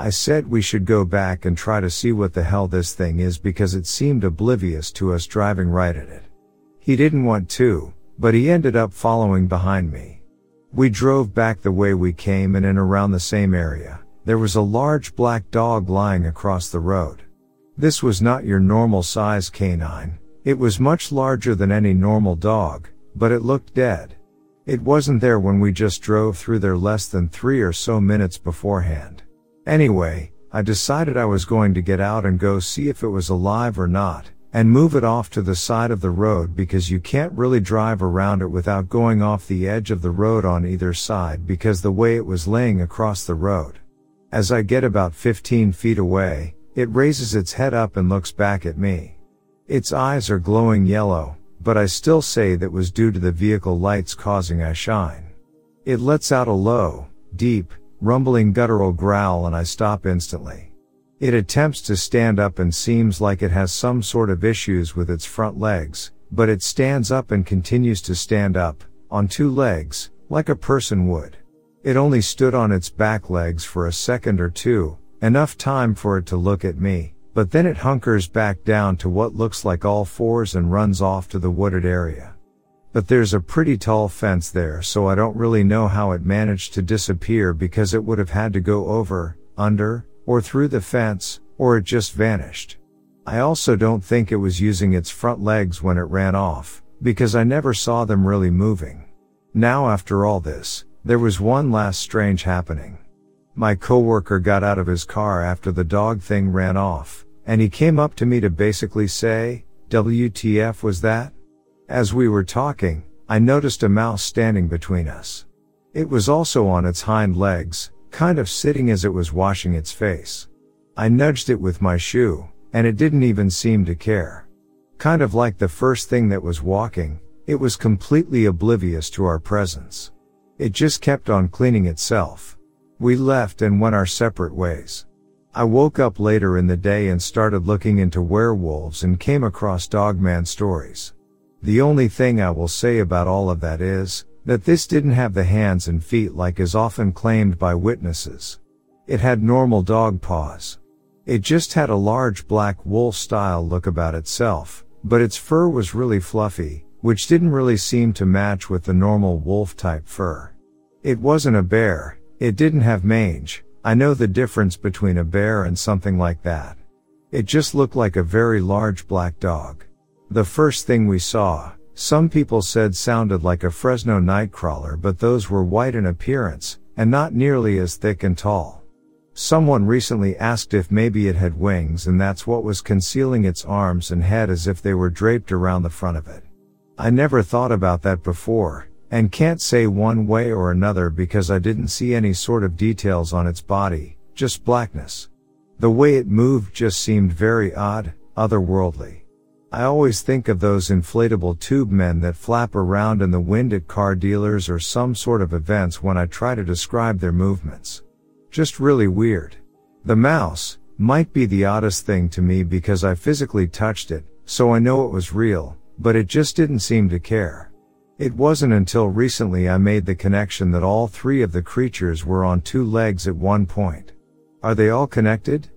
I said we should go back and try to see what the hell this thing is because it seemed oblivious to us driving right at it. He didn't want to, but he ended up following behind me. We drove back the way we came and in around the same area. There was a large black dog lying across the road. This was not your normal size canine. It was much larger than any normal dog, but it looked dead. It wasn't there when we just drove through there less than three or so minutes beforehand. Anyway, I decided I was going to get out and go see if it was alive or not, and move it off to the side of the road because you can't really drive around it without going off the edge of the road on either side because the way it was laying across the road. As I get about 15 feet away, it raises its head up and looks back at me. Its eyes are glowing yellow, but I still say that was due to the vehicle lights causing eyeshine. It lets out a low, deep, rumbling guttural growl and I stop instantly. It attempts to stand up and seems like it has some sort of issues with its front legs, but it stands up and continues to stand up, on two legs, like a person would. It only stood on its back legs for a second or two, enough time for it to look at me, but then it hunkers back down to what looks like all fours and runs off to the wooded area. But there's a pretty tall fence there so I don't really know how it managed to disappear because it would have had to go over, under, or through the fence, or it just vanished. I also don't think it was using its front legs when it ran off, because I never saw them really moving. Now after all this, there was one last strange happening. My coworker got out of his car after the dog thing ran off, and he came up to me to basically say, WTF was that? As we were talking, I noticed a mouse standing between us. It was also on its hind legs, kind of sitting as it was washing its face. I nudged it with my shoe, and it didn't even seem to care. Kind of like the first thing that was walking, it was completely oblivious to our presence. It just kept on cleaning itself. We left and went our separate ways. I woke up later in the day and started looking into werewolves and came across dogman stories. The only thing I will say about all of that is, that this didn't have the hands and feet like is often claimed by witnesses. It had normal dog paws. It just had a large black wolf style look about itself, but its fur was really fluffy, which didn't really seem to match with the normal wolf type fur. It wasn't a bear, it didn't have mange, I know the difference between a bear and something like that. It just looked like a very large black dog. The first thing we saw, some people said sounded like a Fresno nightcrawler but those were white in appearance, and not nearly as thick and tall. Someone recently asked if maybe it had wings and that's what was concealing its arms and head as if they were draped around the front of it. I never thought about that before, and can't say one way or another because I didn't see any sort of details on its body, just blackness. The way it moved just seemed very odd, otherworldly. I always think of those inflatable tube men that flap around in the wind at car dealers or some sort of events when I try to describe their movements. Just really weird. The mouse might be the oddest thing to me because I physically touched it, so I know it was real, but it just didn't seem to care. It wasn't until recently I made the connection that all three of the creatures were on two legs at one point. Are they all connected?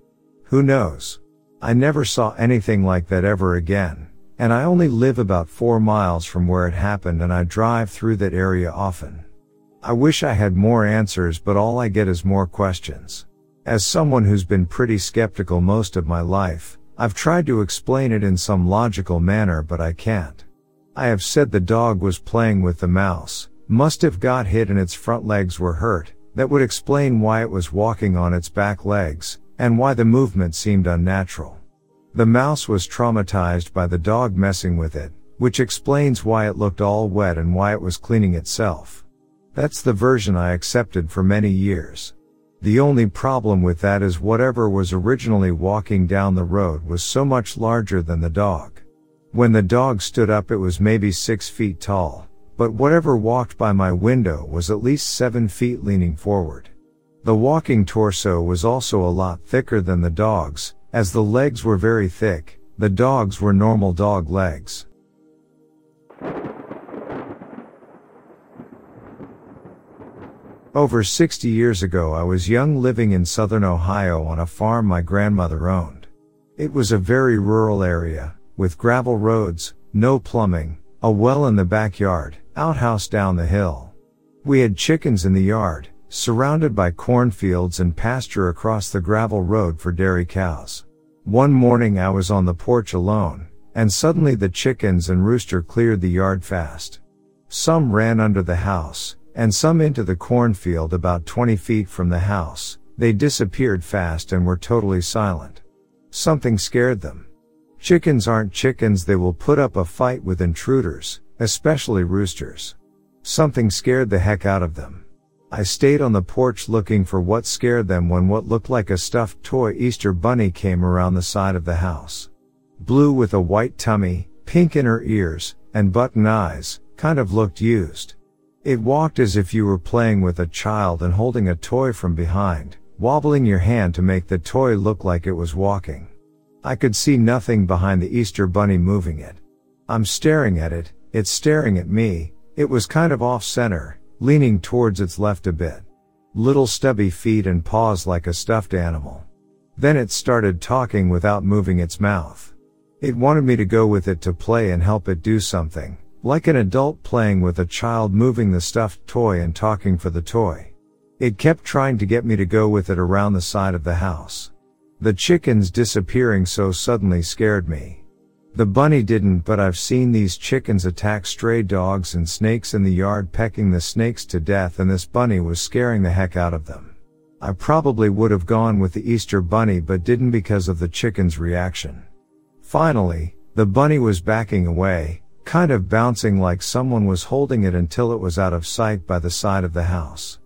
Who knows? I never saw anything like that ever again, and I only live about four miles from where it happened and I drive through that area often. I wish I had more answers but all I get is more questions. As someone who's been pretty skeptical most of my life, I've tried to explain it in some logical manner but I can't. I have said the dog was playing with the mouse, must have got hit and its front legs were hurt, that would explain why it was walking on its back legs, and why the movement seemed unnatural. The mouse was traumatized by the dog messing with it, which explains why it looked all wet and why it was cleaning itself. That's the version I accepted for many years. The only problem with that is whatever was originally walking down the road was so much larger than the dog. When the dog stood up it was maybe six feet tall, but whatever walked by my window was at least seven feet leaning forward. The walking torso was also a lot thicker than the dog's, as the legs were very thick, the dogs were normal dog legs. Over 60 years ago I was young living in southern Ohio on a farm my grandmother owned. It was a very rural area, with gravel roads, no plumbing, a well in the backyard, outhouse down the hill. We had chickens in the yard, surrounded by cornfields and pasture across the gravel road for dairy cows. One morning I was on the porch alone, and suddenly the chickens and rooster cleared the yard fast. Some ran under the house, and some into the cornfield about 20 feet from the house. They disappeared fast and were totally silent. Something scared them. Chickens aren't chickens, they will put up a fight with intruders, especially roosters. Something scared the heck out of them. I stayed on the porch looking for what scared them when what looked like a stuffed toy Easter bunny came around the side of the house. Blue with a white tummy, pink in her ears, and button eyes, kind of looked used. It walked as if you were playing with a child and holding a toy from behind, wobbling your hand to make the toy look like it was walking. I could see nothing behind the Easter bunny moving it. I'm staring at it, it's staring at me, it was kind of off center, leaning towards its left a bit. Little stubby feet and paws like a stuffed animal. Then it started talking without moving its mouth. It wanted me to go with it to play and help it do something, like an adult playing with a child moving the stuffed toy and talking for the toy. It kept trying to get me to go with it around the side of the house. The chickens disappearing so suddenly scared me. The bunny didn't, but I've seen these chickens attack stray dogs and snakes in the yard pecking the snakes to death and this bunny was scaring the heck out of them. I probably would have gone with the Easter bunny but didn't because of the chicken's reaction. Finally, the bunny was backing away, kind of bouncing like someone was holding it until it was out of sight by the side of the house.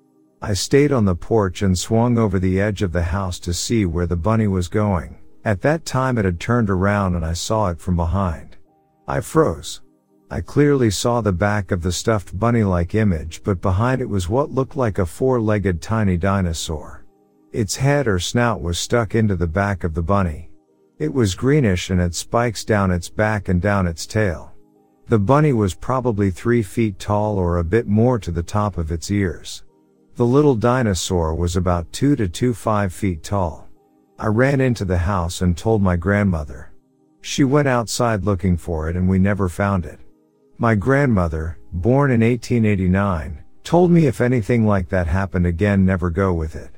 I stayed on the porch and swung over the edge of the house to see where the bunny was going. At that time it had turned around and I saw it from behind. I froze. I clearly saw the back of the stuffed bunny-like image, but behind it was what looked like a four-legged tiny dinosaur. Its head or snout was stuck into the back of the bunny. It was greenish and had spikes down its back and down its tail. The bunny was probably three feet tall or a bit more to the top of its ears. The little dinosaur was about two to two five feet tall. I ran into the house and told my grandmother. She went outside looking for it and we never found it. My grandmother, born in 1889, told me if anything like that happened again never go with it.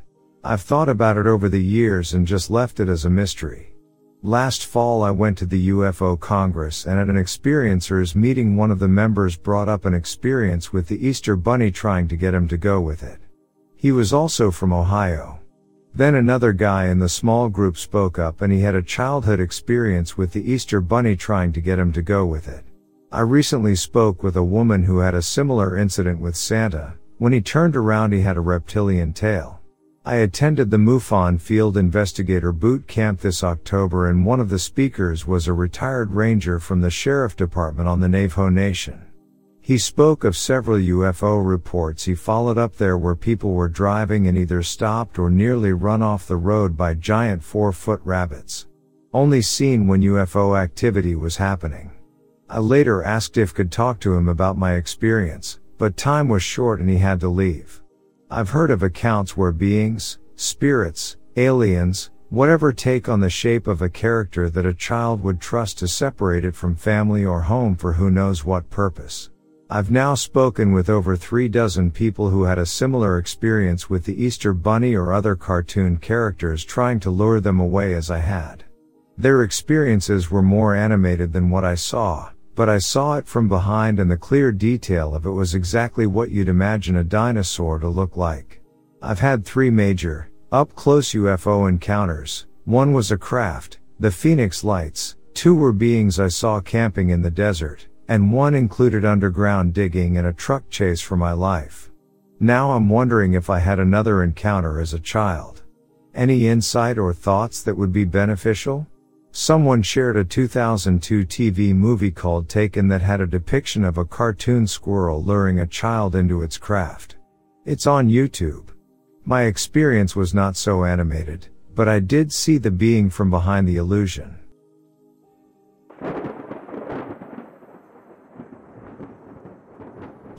I've thought about it over the years and just left it as a mystery. Last fall I went to the UFO Congress and at an experiencers meeting one of the members brought up an experience with the Easter Bunny trying to get him to go with it. He was also from Ohio. Then another guy in the small group spoke up and he had a childhood experience with the Easter Bunny trying to get him to go with it. I recently spoke with a woman who had a similar incident with Santa. When he turned around he had a reptilian tail. I attended the MUFON Field Investigator Boot Camp this October and one of the speakers was a retired ranger from the Sheriff Department on the Navajo Nation. He spoke of several UFO reports he followed up there where people were driving and either stopped or nearly run off the road by giant four foot rabbits. Only seen when UFO activity was happening. I later asked if could talk to him about my experience, but time was short and he had to leave. I've heard of accounts where beings, spirits, aliens, whatever take on the shape of a character that a child would trust to separate it from family or home for who knows what purpose. I've now spoken with over three dozen people who had a similar experience with the Easter Bunny or other cartoon characters trying to lure them away as I had. Their experiences were more animated than what I saw, but I saw it from behind and the clear detail of it was exactly what you'd imagine a dinosaur to look like. I've had three major, up close UFO encounters. One was a craft, the Phoenix Lights, two were beings I saw camping in the desert, and one included underground digging and a truck chase for my life. Now I'm wondering if I had another encounter as a child. Any insight or thoughts that would be beneficial? Someone shared a 2002 TV movie called Taken that had a depiction of a cartoon squirrel luring a child into its craft. It's on YouTube. My experience was not so animated, but I did see the being from behind the illusion.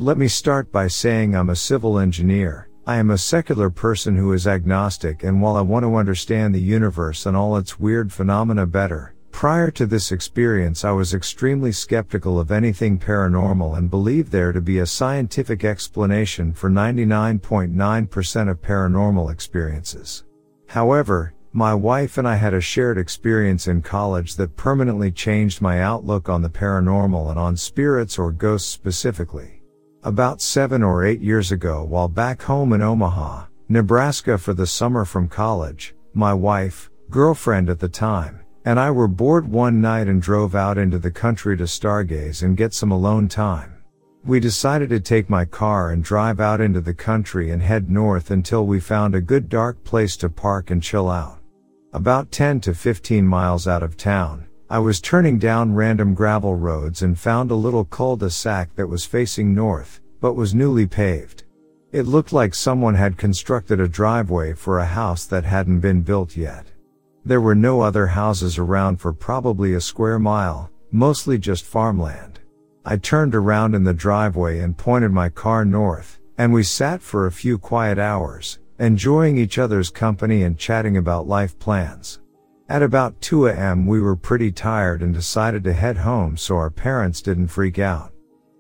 Let me start by saying I'm a civil engineer, I am a secular person who is agnostic and while I want to understand the universe and all its weird phenomena better, prior to this experience I was extremely skeptical of anything paranormal and believed there to be a scientific explanation for 99.9% of paranormal experiences. However, my wife and I had a shared experience in college that permanently changed my outlook on the paranormal and on spirits or ghosts specifically. About seven or eight years ago while back home in Omaha, Nebraska for the summer from college, my wife, girlfriend at the time, and I were bored one night and drove out into the country to stargaze and get some alone time. We decided to take my car and drive out into the country and head north until we found a good dark place to park and chill out. About 10 to 15 miles out of town, I was turning down random gravel roads and found a little cul-de-sac that was facing north, but was newly paved. It looked like someone had constructed a driveway for a house that hadn't been built yet. There were no other houses around for probably a square mile, mostly just farmland. I turned around in the driveway and pointed my car north, and we sat for a few quiet hours, enjoying each other's company and chatting about life plans. At about 2 a.m. we were pretty tired and decided to head home so our parents didn't freak out.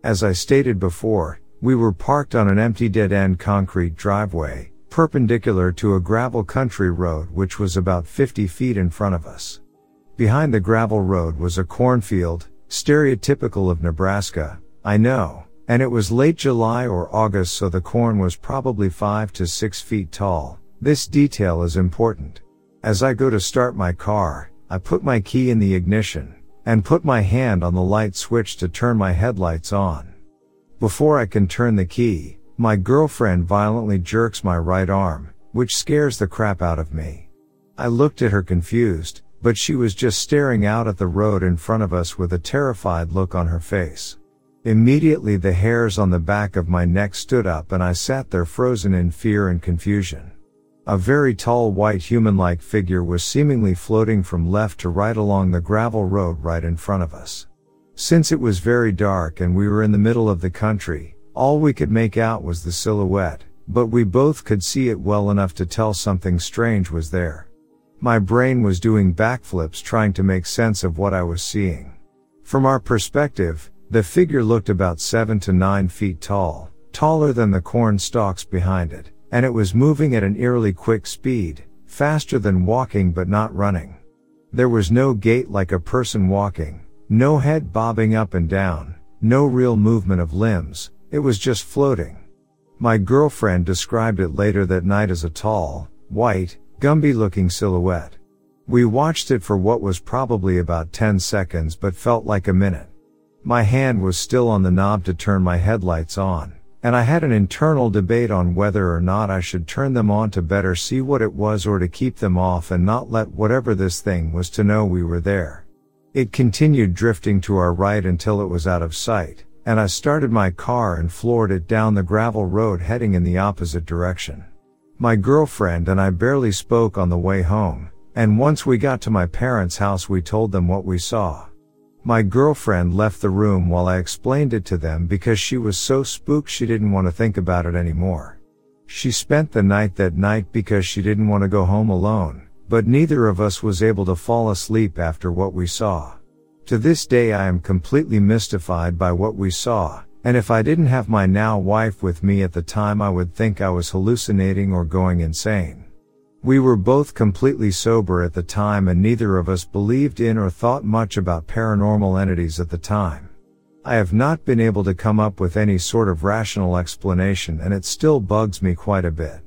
As I stated before, we were parked on an empty dead-end concrete driveway, perpendicular to a gravel country road which was about 50 feet in front of us. Behind the gravel road was a cornfield, stereotypical of Nebraska, I know, and it was late July or August so the corn was probably 5 to 6 feet tall. This detail is important. As I go to start my car, I put my key in the ignition and put my hand on the light switch to turn my headlights on. Before I can turn the key, my girlfriend violently jerks my right arm, which scares the crap out of me. I looked at her confused, but she was just staring out at the road in front of us with a terrified look on her face. Immediately the hairs on the back of my neck stood up and I sat there frozen in fear and confusion. A very tall white human-like figure was seemingly floating from left to right along the gravel road right in front of us. Since it was very dark and we were in the middle of the country, all we could make out was the silhouette, but we both could see it well enough to tell something strange was there. My brain was doing backflips trying to make sense of what I was seeing. From our perspective, the figure looked about 7 to 9 feet tall, taller than the corn stalks behind it and it was moving at an eerily quick speed, faster than walking but not running. There was no gait like a person walking, no head bobbing up and down, no real movement of limbs, it was just floating. My girlfriend described it later that night as a tall, white, Gumby looking silhouette. We watched it for what was probably about 10 seconds but felt like a minute. My hand was still on the knob to turn my headlights on and I had an internal debate on whether or not I should turn them on to better see what it was or to keep them off and not let whatever this thing was to know we were there. It continued drifting to our right until it was out of sight, and I started my car and floored it down the gravel road heading in the opposite direction. My girlfriend and I barely spoke on the way home, and once we got to my parents' house we told them what we saw. My girlfriend left the room while I explained it to them because she was so spooked she didn't want to think about it anymore. She spent the night that night because she didn't want to go home alone, but neither of us was able to fall asleep after what we saw. To this day I am completely mystified by what we saw, and if I didn't have my now wife with me at the time I would think I was hallucinating or going insane. We were both completely sober at the time and neither of us believed in or thought much about paranormal entities at the time. I have not been able to come up with any sort of rational explanation and it still bugs me quite a bit.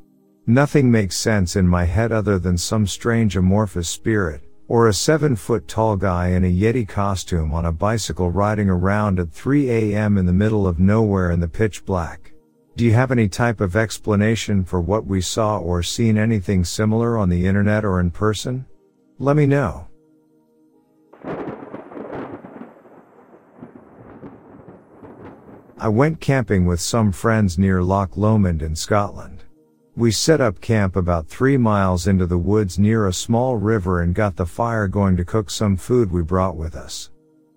Nothing makes sense in my head other than some strange amorphous spirit, or a seven foot tall guy in a Yeti costume on a bicycle riding around at 3 a.m. in the middle of nowhere in the pitch black. Do you have any type of explanation for what we saw or seen anything similar on the internet or in person? Let me know. I went camping with some friends near Loch Lomond in Scotland. We set up camp about three miles into the woods near a small river and got the fire going to cook some food we brought with us.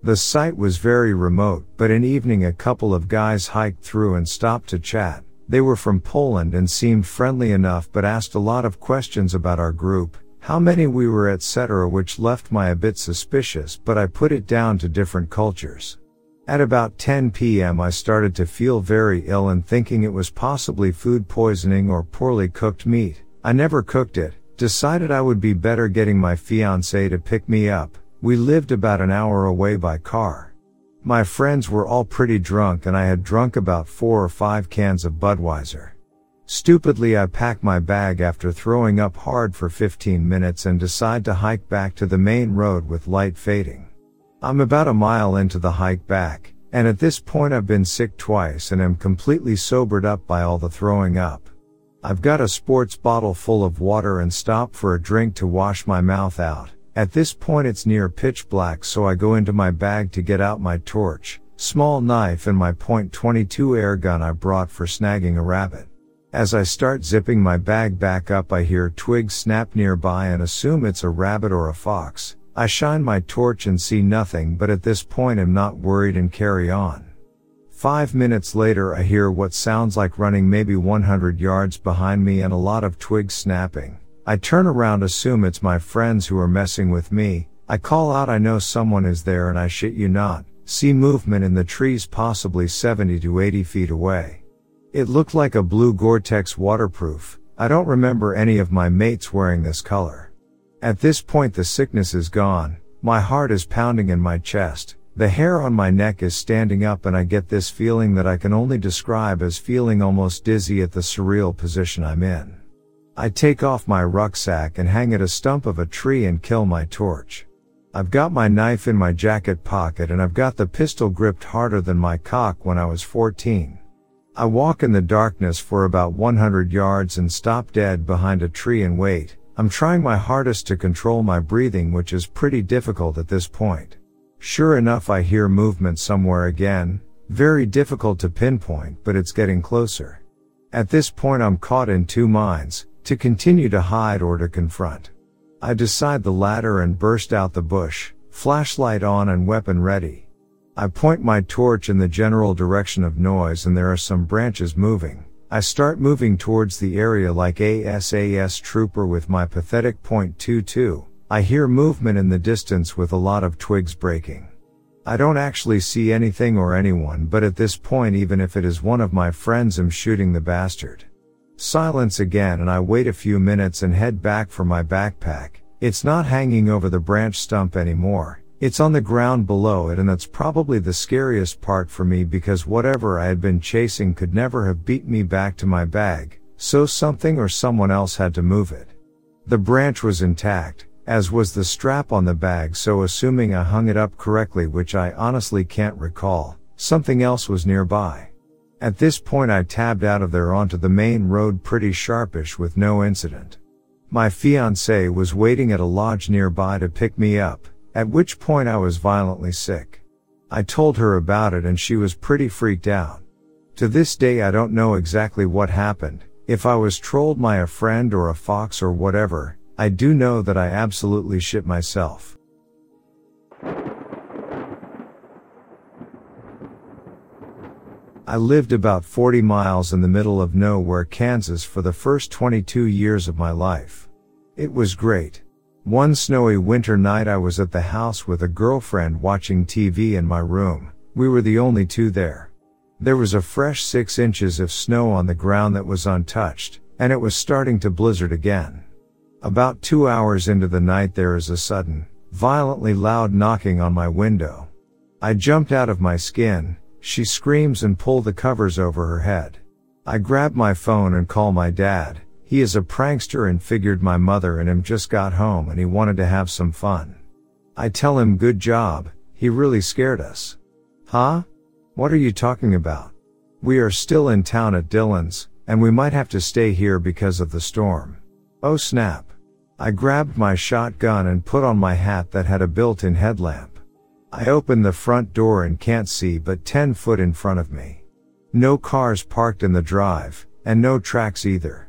The site was very remote, but in evening a couple of guys hiked through and stopped to chat. They were from Poland and seemed friendly enough but asked a lot of questions about our group, how many we were etc. which left my a bit suspicious but I put it down to different cultures. At about 10 p.m. I started to feel very ill and thinking it was possibly food poisoning or poorly cooked meat. I never cooked it, decided I would be better getting my fiance to pick me up, we lived about an hour away by car. My friends were all pretty drunk and I had drunk about four or five cans of Budweiser. Stupidly, I pack my bag after throwing up hard for 15 minutes and decide to hike back to the main road with light fading. I'm about a mile into the hike back, and at this point I've been sick twice and am completely sobered up by all the throwing up. I've got a sports bottle full of water and stop for a drink to wash my mouth out. At this point it's near pitch black so I go into my bag to get out my torch, small knife and my .22 air gun I brought for snagging a rabbit. As I start zipping my bag back up I hear twigs snap nearby and assume it's a rabbit or a fox. I shine my torch and see nothing but at this point am not worried and carry on. Five minutes later I hear what sounds like running maybe 100 yards behind me and a lot of twigs snapping. I turn around assume it's my friends who are messing with me. I call out I know someone is there and I shit you not see movement in the trees possibly 70 to 80 feet away. It looked like a blue Gore-Tex waterproof. I don't remember any of my mates wearing this color. At this point the sickness is gone, my heart is pounding in my chest, the hair on my neck is standing up and I get this feeling that I can only describe as feeling almost dizzy at the surreal position I'm in. I take off my rucksack and hang at a stump of a tree and kill my torch. I've got my knife in my jacket pocket and I've got the pistol gripped harder than my cock when I was 14. I walk in the darkness for about 100 yards and stop dead behind a tree and wait. I'm trying my hardest to control my breathing which is pretty difficult at this point. Sure enough I hear movement somewhere again, very difficult to pinpoint but it's getting closer. At this point I'm caught in two minds, to continue to hide or to confront. I decide the latter and burst out the bush, flashlight on and weapon ready. I point my torch in the general direction of noise and there are some branches moving. I start moving towards the area like a SAS trooper with my pathetic .22. I hear movement in the distance with a lot of twigs breaking. I don't actually see anything or anyone but at this point even if it is one of my friends I'm shooting the bastard. Silence again and I wait a few minutes and head back for my backpack. It's not hanging over the branch stump anymore. It's on the ground below it and that's probably the scariest part for me because whatever I had been chasing could never have beat me back to my bag, so something or someone else had to move it. The branch was intact, as was the strap on the bag so assuming I hung it up correctly which I honestly can't recall, something else was nearby. At this point I tabbed out of there onto the main road pretty sharpish with no incident. My fiancée was waiting at a lodge nearby to pick me up, at which point I was violently sick. I told her about it and she was pretty freaked out. To this day I don't know exactly what happened, if I was trolled by a friend or a fox or whatever, I do know that I absolutely shit myself. I lived about 40 miles in the middle of nowhere, Kansas for the first 22 years of my life. It was great. One snowy winter night I was at the house with a girlfriend watching TV in my room. We were the only two there. There was a fresh six inches of snow on the ground that was untouched, and it was starting to blizzard again. About two hours into the night there is a sudden, violently loud knocking on my window. I jumped out of my skin, she screams and pull the covers over her head. I grab my phone and call my dad. He is a prankster and figured my mother and him just got home and he wanted to have some fun. I tell him good job, he really scared us. Huh? What are you talking about? We are still in town at Dylan's, and we might have to stay here because of the storm. Oh snap. I grabbed my shotgun and put on my hat that had a built-in headlamp. I open the front door and can't see but 10 foot in front of me. No cars parked in the drive, and no tracks either.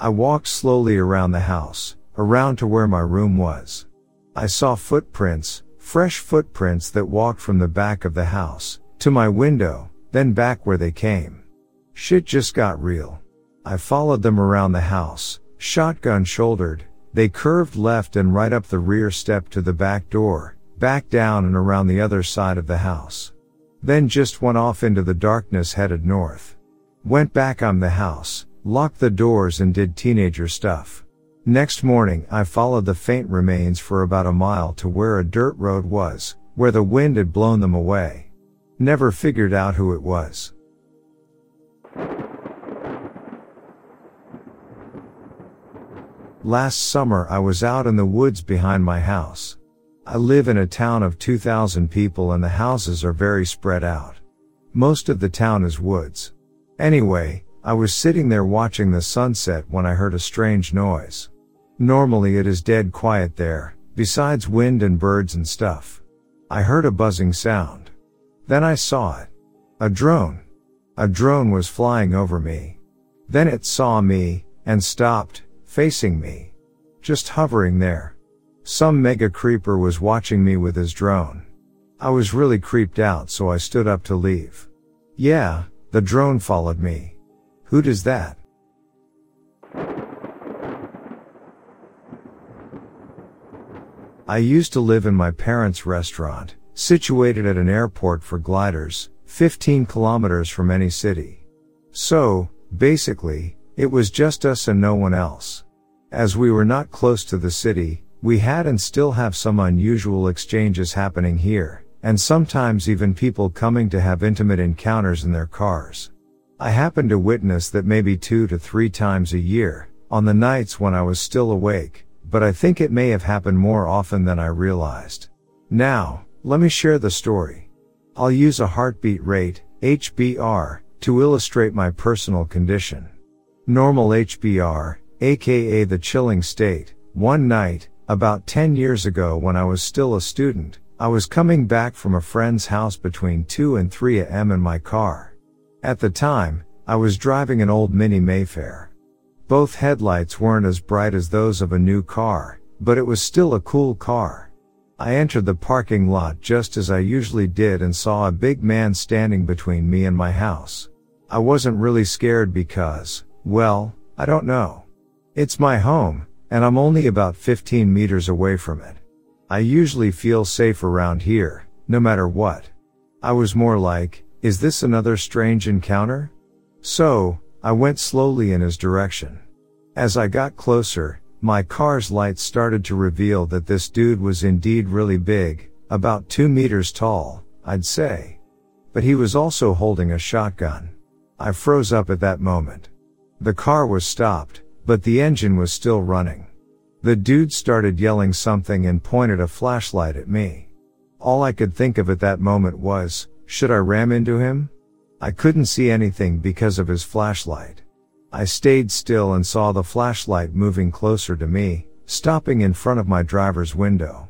I walked slowly around the house, around to where my room was. I saw footprints, fresh footprints that walked from the back of the house, to my window, then back where they came. Shit just got real. I followed them around the house, shotgun shouldered, they curved left and right up the rear step to the back door, back down and around the other side of the house. Then just went off into the darkness headed north. Went back on the house, locked the doors and did teenager stuff. Next morning, I followed the faint remains for about a mile to where a dirt road was, where the wind had blown them away. Never figured out who it was. Last summer I was out in the woods behind my house. I live in a town of 2,000 people and the houses are very spread out. Most of the town is woods. Anyway, I was sitting there watching the sunset when I heard a strange noise. Normally it is dead quiet there, besides wind and birds and stuff. I heard a buzzing sound. Then I saw it. A drone. A drone was flying over me. Then it saw me, and stopped, facing me. Just hovering there. Some mega creeper was watching me with his drone. I was really creeped out so I stood up to leave. Yeah, the drone followed me. Who does that? I used to live in my parents' restaurant, situated at an airport for gliders, 15 kilometers from any city. So, basically, it was just us and no one else. As we were not close to the city, we had and still have some unusual exchanges happening here, and sometimes even people coming to have intimate encounters in their cars. I happened to witness that maybe two to three times a year, on the nights when I was still awake, but I think it may have happened more often than I realized. Now, let me share the story. I'll use a heartbeat rate, HBR, to illustrate my personal condition. Normal HBR, aka the chilling state. One night, about 10 years ago when I was still a student, I was coming back from a friend's house between 2 and 3 am in my car. At the time, I was driving an old Mini Mayfair. Both headlights weren't as bright as those of a new car, but it was still a cool car. I entered the parking lot just as I usually did and saw a big man standing between me and my house. I wasn't really scared because, well, I don't know. It's my home, and I'm only about 15 meters away from it. I usually feel safe around here, no matter what. I was more like, is this another strange encounter? So, I went slowly in his direction. As I got closer, my car's lights started to reveal that this dude was indeed really big, about two meters tall, I'd say. But he was also holding a shotgun. I froze up at that moment. The car was stopped, but the engine was still running. The dude started yelling something and pointed a flashlight at me. All I could think of at that moment was, should I ram into him? I couldn't see anything because of his flashlight. I stayed still and saw the flashlight moving closer to me, stopping in front of my driver's window.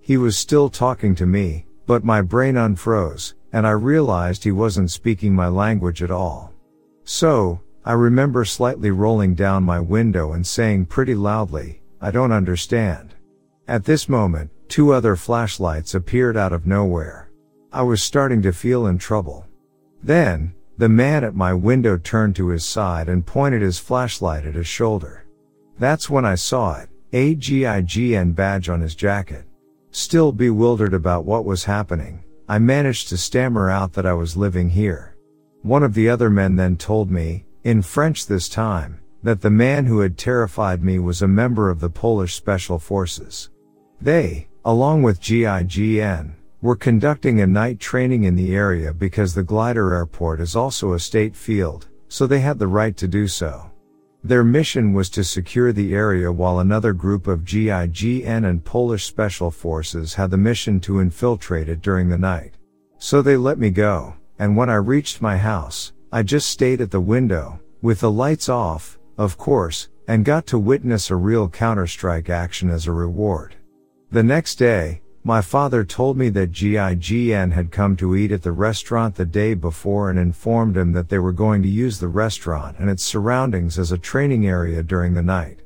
He was still talking to me, but my brain unfroze, and I realized he wasn't speaking my language at all. So, I remember slightly rolling down my window and saying pretty loudly, I don't understand. At this moment, two other flashlights appeared out of nowhere. I was starting to feel in trouble. Then, the man at my window turned to his side and pointed his flashlight at his shoulder. That's when I saw it, a GIGN badge on his jacket. Still bewildered about what was happening, I managed to stammer out that I was living here. One of the other men then told me, in French this time, that the man who had terrified me was a member of the Polish Special Forces. They, along with GIGN, were conducting a night training in the area because the glider airport is also a state field, so they had the right to do so. Their mission was to secure the area while another group of GIGN and Polish Special Forces had the mission to infiltrate it during the night. So they let me go, and when I reached my house, I just stayed at the window, with the lights off, of course, and got to witness a real Counter-Strike action as a reward. The next day, my father told me that GIGN had come to eat at the restaurant the day before and informed him that they were going to use the restaurant and its surroundings as a training area during the night.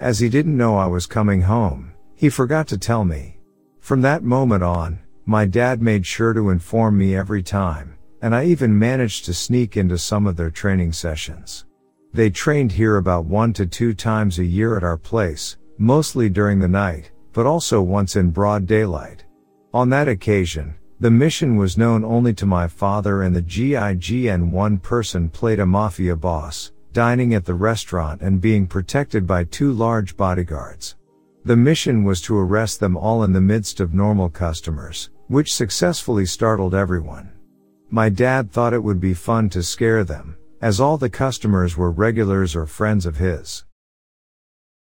As he didn't know I was coming home, he forgot to tell me. From that moment on, my dad made sure to inform me every time, and I even managed to sneak into some of their training sessions. They trained here about one to two times a year at our place, mostly during the night, but also once in broad daylight. On that occasion, the mission was known only to my father and the GIGN one person played a mafia boss, dining at the restaurant and being protected by two large bodyguards. The mission was to arrest them all in the midst of normal customers, which successfully startled everyone. My dad thought it would be fun to scare them, as all the customers were regulars or friends of his.